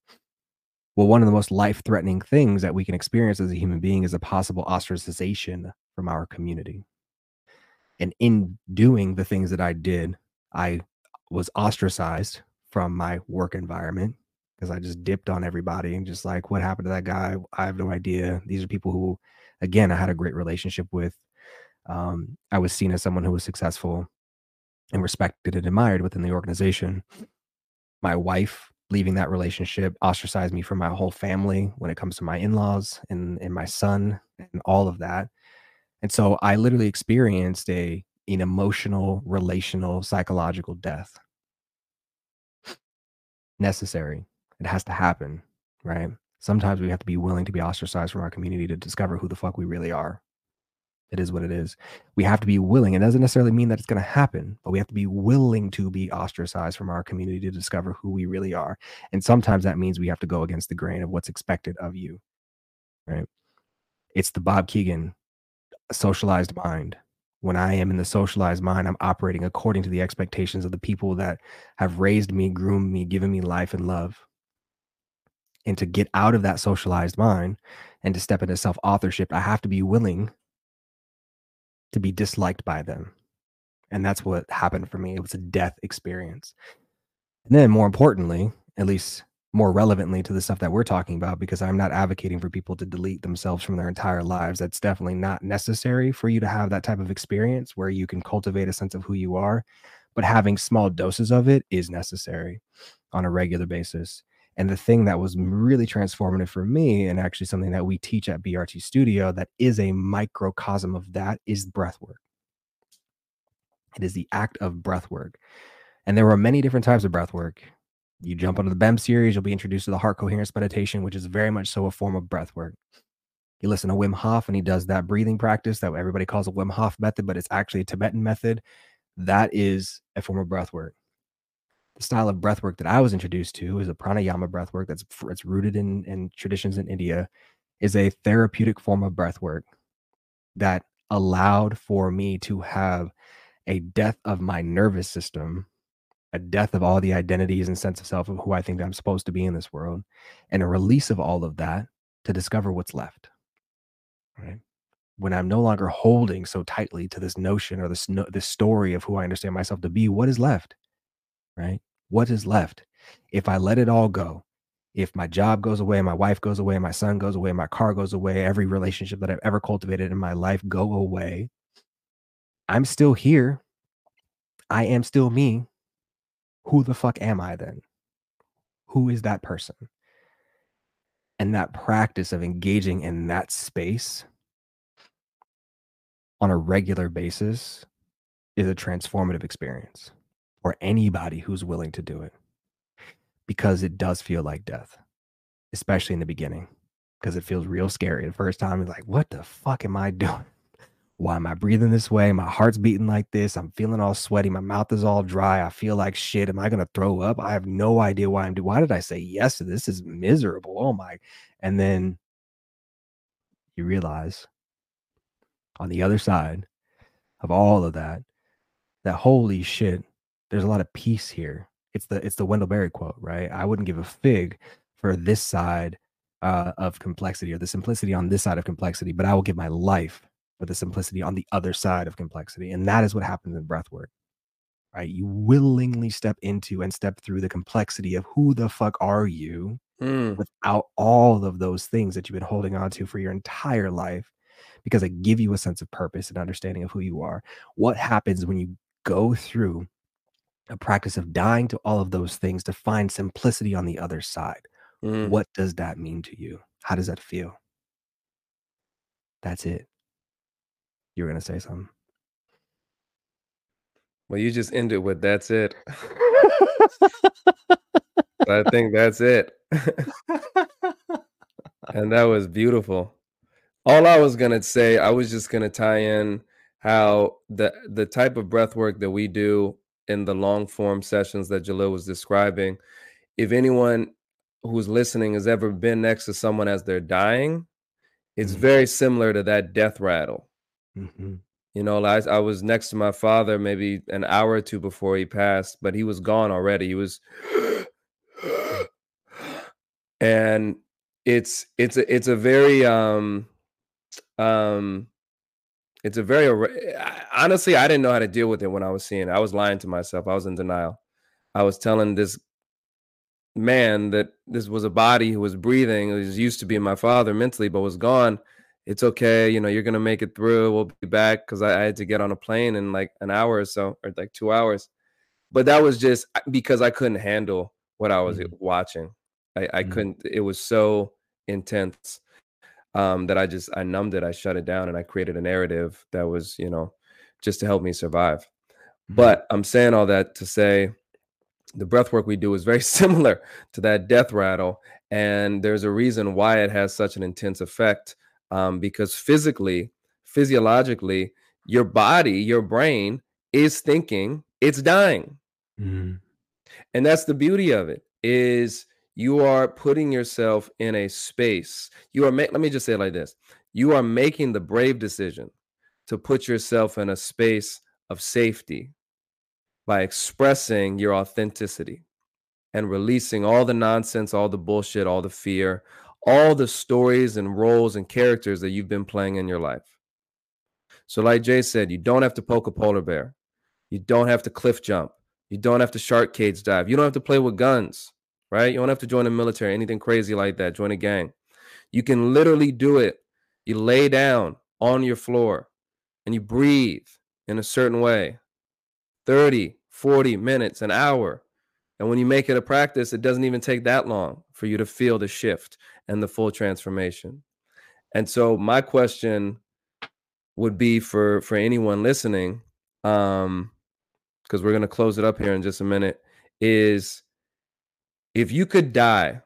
Well, one of the most life threatening things that we can experience as a human being is a possible ostracization from our community. And in doing the things that I did, I was ostracized from my work environment because I just dipped on everybody and just like, what happened to that guy? I have no idea. These are people who again, I had a great relationship with. Um, I was seen as someone who was successful and respected and admired within the organization. My wife leaving that relationship ostracized me from my whole family when it comes to my in-laws and, and my son and all of that. And so I literally experienced a an emotional, relational, psychological death. Necessary. It has to happen, right? sometimes we have to be willing to be ostracized from our community to discover who the fuck we really are. It is what it is. We have to be willing. It doesn't necessarily mean that it's going to happen, but we have to be willing to be ostracized from our community to discover who we really are. And sometimes that means we have to go against the grain of what's expected of you. Right? It's the Bob Kegan uh, socialized mind. When I am in the socialized mind, I'm operating according to the expectations of the people that have raised me, groomed me, given me life and love and to get out of that socialized mind and to step into self authorship, I have to be willing to be disliked by them. And that's what happened for me. It was a death experience. And then, more importantly, at least more relevantly to the stuff that we're talking about, because I'm not advocating for people to delete themselves from their entire lives. That's definitely not necessary for you to have that type of experience where you can cultivate a sense of who you are. But having small doses of it is necessary on a regular basis. And the thing that was really transformative for me, and actually something that we teach at BRT Studio that is a microcosm of that, is breath work. It is the act of breath work. And there were many different types of breath work. You jump onto the BEM series, you'll be introduced to the heart coherence meditation, which is very much so a form of breath work. You listen to Wim Hof, and he does that breathing practice that everybody calls a Wim Hof method, but it's actually a Tibetan method. That is a form of breath work the style of breathwork that I was introduced to is a pranayama breathwork that's it's rooted in in traditions in India, is a therapeutic form of breathwork that allowed for me to have a death of my nervous system, a death of all the identities and sense of self of who I think I'm supposed to be in this world, and a release of all of that to discover what's left. Right when I'm no longer holding so tightly to this notion or this this story of who I understand myself to be, what is left? Right? What is left? If I let it all go, if my job goes away, my wife goes away, my son goes away, my car goes away, every relationship that I've ever cultivated in my life go away, I'm still here. I am still me. Who the fuck am I then? Who is that person? And that practice of engaging in that space on a regular basis is a transformative experience or anybody who's willing to do it because it does feel like death, especially in the beginning. because it feels real scary. The first time, it's like, what the fuck am I doing? Why am I breathing this way? My heart's beating like this. I'm feeling all sweaty. My mouth is all dry. I feel like shit. Am I gonna throw up? I have no idea why I'm doing. Why did I say yes to this? Is miserable. Oh my! And then you realize on the other side of all of that, that holy shit, there's a lot of peace here. It's the it's the Wendell Berry quote, right? I wouldn't give a fig for this side uh, of complexity or the simplicity on this side of complexity, but I will give my life for the simplicity on the other side of complexity. And that is what happens in breath work, right? You willingly step into and step through the complexity of who the fuck are you Mm. without all of those things that you've been holding on to for your entire life because they give you a sense of purpose and understanding of who you are. What happens when you go through a practice of dying to all of those things to find simplicity on the other side? Mm. What does that mean to you? How does that feel? That's it. You were going to say something. Well, you just ended with that's it. I think that's it. and that was beautiful. All I was gonna say, I was just gonna tie in how the the type of breath work that we do in the long form sessions that Jaleel was describing. If anyone who's listening has ever been next to someone as they're dying, it's Mhm. very similar to that death rattle. Mhm. You know, I, I was next to my father maybe an hour or two before he passed, but he was gone already. He was, and it's it's a it's a very um um it's a very honestly I didn't know how to deal with it when I was seeing it. I was lying to myself. I was in denial. I was telling this man that this was a body who was breathing, who was used to being my father mentally, but was gone. It's okay, you know, you're gonna make it through. We'll be back because I, I had to get on a plane in like an hour or so, or like two hours. But that was just because I couldn't handle what I was Mhm. watching. I, I Mhm. couldn't. It was so intense um, that I just I numbed it. I shut it down, and I created a narrative that was, you know, just to help me survive. Mhm. But I'm saying all that to say the breath work we do is very similar to that death rattle. And there's a reason why it has such an intense effect um, because physically, physiologically, your body, your brain is thinking it's dying. Mhm. And that's the beauty of it is you are putting yourself in a space. You are, let me just say it like this you are making the brave decision to put yourself in a space of safety by expressing your authenticity and releasing all the nonsense, all the bullshit, all the fear, all the stories and roles and characters that you've been playing in your life. So, like Jay said, you don't have to poke a polar bear. You don't have to cliff jump. You don't have to shark cage dive. You don't have to play with guns, right? You don't have to join the military, anything crazy like that, join a gang. You can literally do it. You lay down on your floor and you breathe in a certain way 30, 40 minutes, an hour. And when you make it a practice, it doesn't even take that long for you to feel the shift and the full transformation. And so my question would be for for anyone listening, um, because we're gonna close it up here in just a minute, is if you could die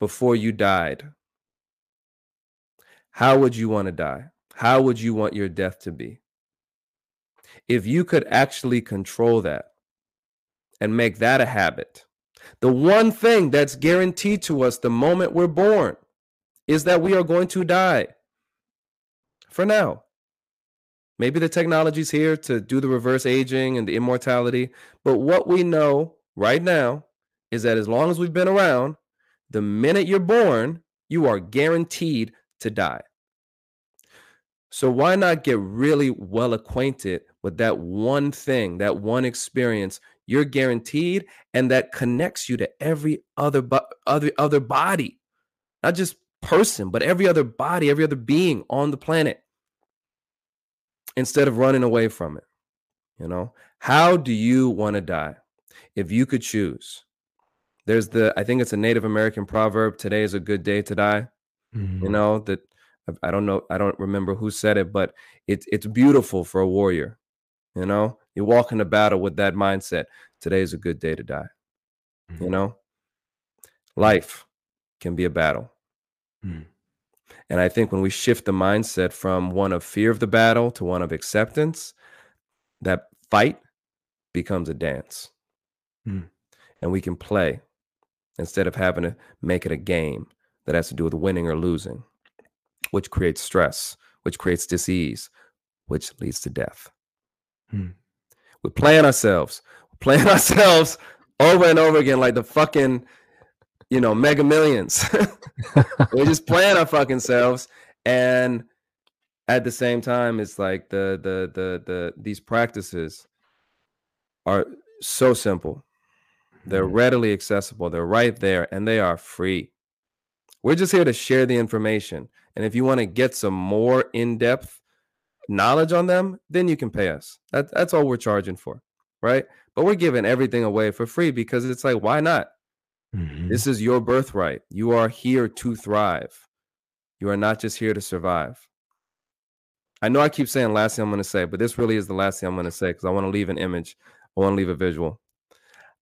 before you died, how would you want to die? How would you want your death to be? If you could actually control that and make that a habit, the one thing that's guaranteed to us the moment we're born is that we are going to die. For now. Maybe the technology's here to do the reverse aging and the immortality, but what we know right now is that as long as we've been around, the minute you're born, you are guaranteed to die. So why not get really well acquainted with that one thing, that one experience you're guaranteed and that connects you to every other bo- other other body. Not just person, but every other body, every other being on the planet. Instead of running away from it. You know, how do you want to die? If you could choose. There's the I think it's a Native American proverb, today is a good day to die you Mhm. know that I- don't know i don't remember who said it but it's it's beautiful for a warrior you know you walk into battle with that mindset today is a good day to die you Mhm. know life can be a battle Mm. And I think when we shift the mindset from one of fear of the battle to one of acceptance, that fight becomes a dance. Mm. And we can play instead of having to make it a game that has to do with winning or losing, which creates stress, which creates disease, which leads to death. Mm. We're playing ourselves, we're playing ourselves over and over again, like the fucking, you know, mega millions. we're just playing our fucking selves. And at the same time, it's like the the the the these practices are so simple. They're Mm. readily accessible. They're right there and they are free. We're just here to share the information. And if you want to get some more in-depth knowledge on them, then you can pay us. That, that's all we're charging for, right? But we're giving everything away for free because it's like, why not? Mhm. This is your birthright. You are here to thrive. You are not just here to survive. I know I keep saying last thing I'm going to say, but this really is the last thing I'm going to say because I want to leave an image. I want to leave a visual.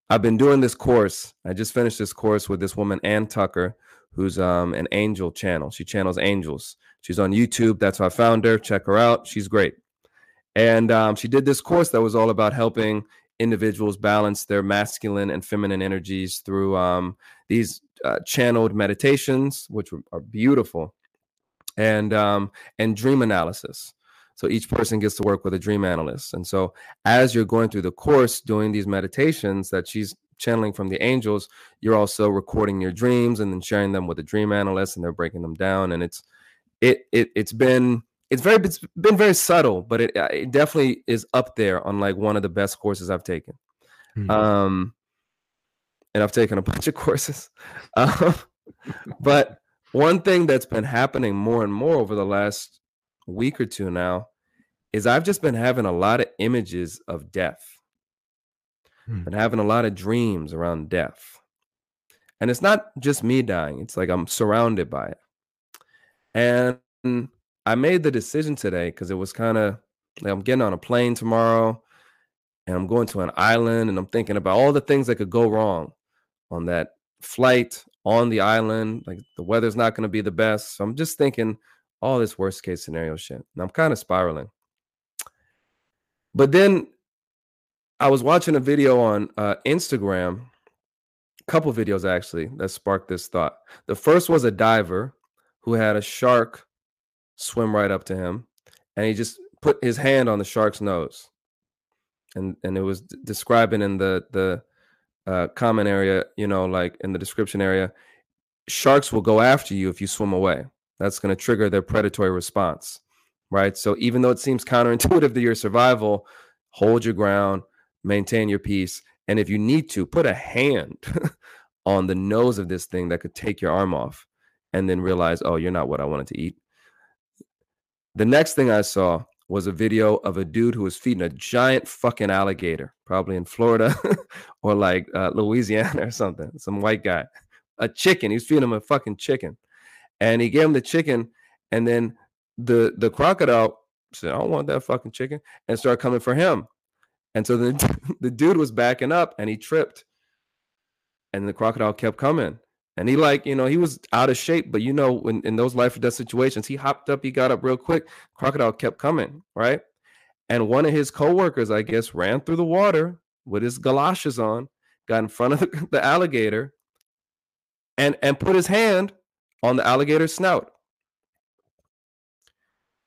I've been doing this course. I just finished this course with this woman, Ann Tucker, who's um, an angel channel. She channels angels. She's on YouTube. That's how I found her. Check her out. She's great. And um, she did this course that was all about helping individuals balance their masculine and feminine energies through um, these uh, channeled meditations, which are beautiful, and um, and dream analysis. So each person gets to work with a dream analyst. And so as you're going through the course doing these meditations that she's channeling from the angels, you're also recording your dreams and then sharing them with a dream analyst, and they're breaking them down. And it's it it it's been it's very it's been very subtle, but it uh, it definitely is up there on like one of the best courses I've taken. Mm. Um, and I've taken a bunch of courses. Um, but one thing that's been happening more and more over the last week or two now is I've just been having a lot of images of death. Hmm. Been having a lot of dreams around death. And it's not just me dying, it's like I'm surrounded by it. And I made the decision today because it was kind of like I'm getting on a plane tomorrow and I'm going to an island and I'm thinking about all the things that could go wrong on that flight on the island. Like the weather's not going to be the best. So I'm just thinking all this worst case scenario shit. And I'm kind of spiraling. But then I was watching a video on uh, Instagram, a couple videos actually, that sparked this thought. The first was a diver who had a shark swim right up to him and he just put his hand on the shark's nose and and it was d- describing in the the uh, comment area you know like in the description area sharks will go after you if you swim away that's going to trigger their predatory response right so even though it seems counterintuitive to your survival hold your ground maintain your peace and if you need to put a hand on the nose of this thing that could take your arm off and then realize oh you're not what i wanted to eat the next thing I saw was a video of a dude who was feeding a giant fucking alligator, probably in Florida or like uh, Louisiana or something. Some white guy, a chicken. He was feeding him a fucking chicken, and he gave him the chicken, and then the the crocodile said, "I don't want that fucking chicken," and started coming for him. And so the the dude was backing up, and he tripped, and the crocodile kept coming. And he like, you know, he was out of shape, but you know, when in those life or death situations, he hopped up, he got up real quick. Crocodile kept coming, right? And one of his coworkers, I guess, ran through the water with his galoshes on, got in front of the, alligator, and and put his hand on the alligator's snout.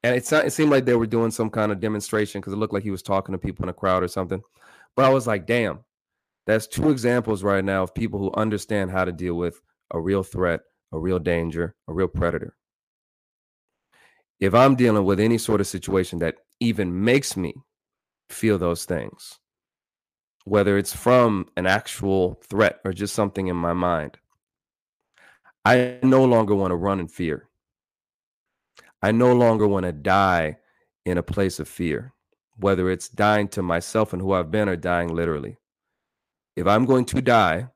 And it, it seemed like they were doing some kind of demonstration because it looked like he was talking to people in a crowd or something. But I was like, damn, that's two examples right now of people who understand how to deal with a real threat, a real danger, a real predator. If I'm dealing with any sort of situation that even makes me feel those things, whether it's from an actual threat or just something in my mind, I no longer want to run in fear. I no longer want to die in a place of fear, whether it's dying to myself and who I've been or dying literally. If I'm going to die,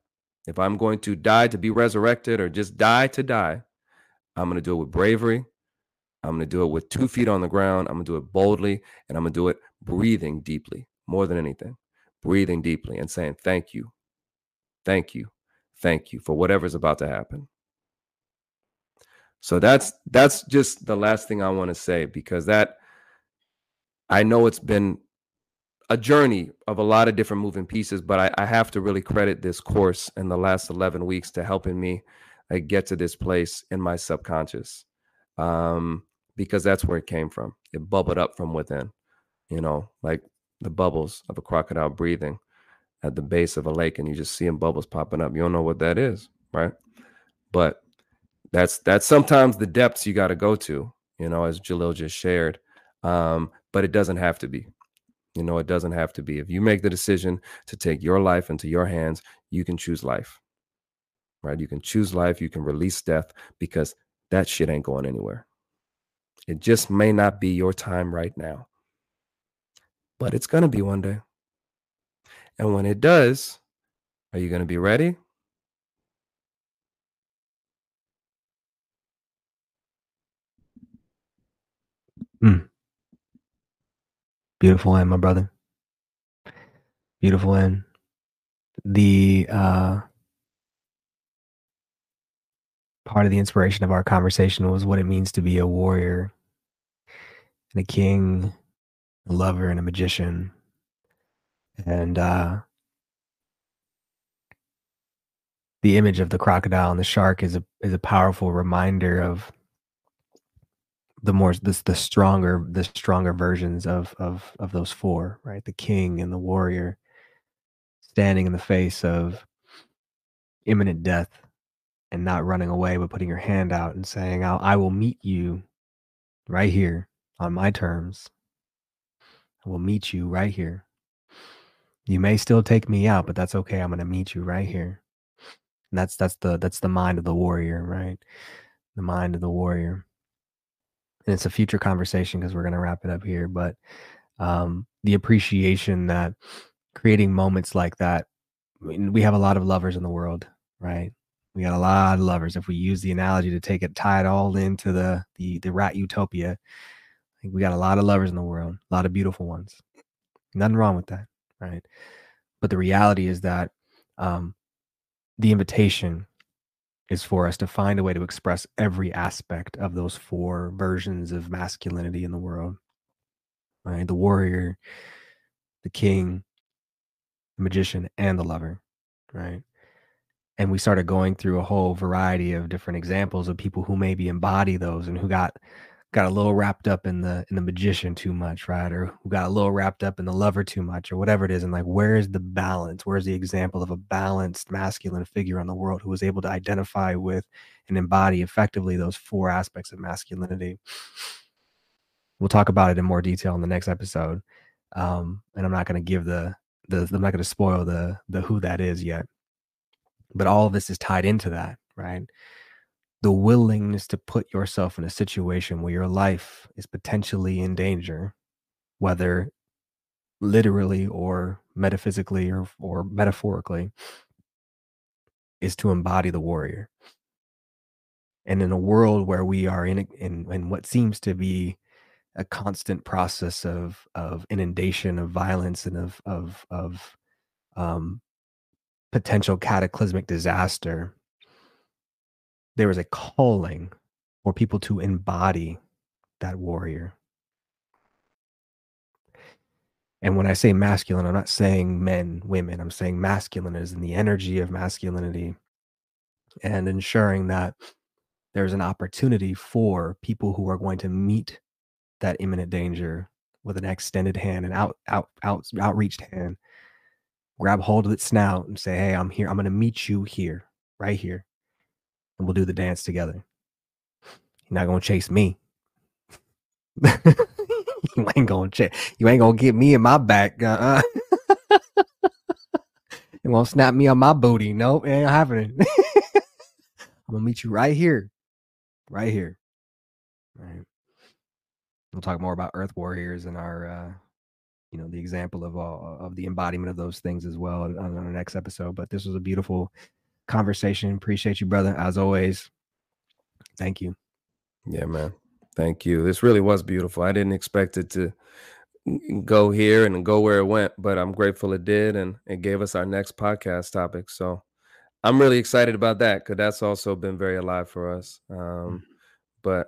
if I'm going to die to be resurrected or just die to die, I'm going to do it with bravery. I'm going to do it with two feet on the ground. I'm going to do it boldly and I'm going to do it breathing deeply more than anything. Breathing deeply and saying, Thank you. Thank you. Thank you for whatever's about to happen. So that's that's just the last thing I want to say because that I know it's been a journey of a lot of different moving pieces, but I, I have to really credit this course in the last 11 weeks to helping me like, get to this place in my subconscious um, because that's where it came from. It bubbled up from within, you know, like the bubbles of a crocodile breathing at the base of a lake, and you just see them bubbles popping up. You don't know what that is, right? But that's that's sometimes the depths you got to go to, you know, as Jaleel just shared. Um, but it doesn't have to be. You know, it doesn't have to be. If you make the decision to take your life into your hands, you can choose life. Right? You can choose life, you can release death because that shit ain't going anywhere. It just may not be your time right now. But it's going to be one day. And when it does, are you going to be ready? Mm. Beautiful end, my brother. Beautiful end. The uh, part of the inspiration of our conversation was what it means to be a warrior and a king, a lover, and a magician. And uh, the image of the crocodile and the shark is a is a powerful reminder of the more this the stronger the stronger versions of of of those four right? The king and the warrior standing in the face of imminent death and not running away but putting your hand out and saying I'll, i will meet you right here on my terms. I will meet you right here. You may still take me out but that's okay. I'm going to meet you right here. And that's that's the that's the mind of the warrior right? The mind of the warrior and it's a future conversation because we're going to wrap it up here but um, the appreciation that creating moments like that I mean, we have a lot of lovers in the world right? We got a lot of lovers. If we use the analogy to take it tie it all into the the the rat utopia we got a lot of lovers in the world a lot of beautiful ones. Nothing wrong with that right? But the reality is that um, the invitation is for us to find a way to express every aspect of those four versions of masculinity in the world right? The warrior the king the magician and the lover right? And we started going through a whole variety of different examples of people who maybe embody those and who got got a little wrapped up in the in the magician too much right? Or who got a little wrapped up in the lover too much or whatever it is. And like where's the balance? Where's the example of a balanced masculine figure on the world who was able to identify with and embody effectively those four aspects of masculinity? We'll talk about it in more detail in the next episode. Um and i'm not going to give the the i'm not going to spoil the the who that is yet. But all of this is tied into that right the willingness to put yourself in a situation where your life is potentially in danger, whether literally or metaphysically or, or metaphorically, is to embody the warrior. And in a world where we are in, in, in what seems to be a constant process of of inundation of violence and of of of um, potential cataclysmic disaster there is a calling for people to embody that warrior. And when I say masculine, I'm not saying men, women. I'm saying masculine is in the energy of masculinity and ensuring that there's an opportunity for people who are going to meet that imminent danger with an extended hand and out out out outreached hand grab hold of its snout and say hey i'm here i'm going to meet you here right here and we'll do the dance together. You're not gonna chase me. you ain't gonna chase. You ain't gonna get me in my back. Uh-uh. you won't snap me on my booty. Nope, it ain't happening. I'm gonna meet you right here, right here. All right. We'll talk more about Earth Warriors and our, uh, you know, the example of of the embodiment of those things as well on, on the next episode. But this was a beautiful conversation. Appreciate you, brother, as always. Thank you. Yeah, man. Thank you. This really was beautiful. I didn't expect it to go here and go where it went, but I'm grateful it did. And it gave us our next podcast topic. So I'm really excited about that because that's also been very alive for us. Um, but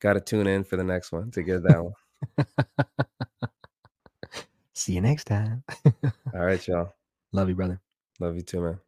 gotta tune in for the next one to get that one. See you next time. All right, y'all. Love you, brother. Love you too, man.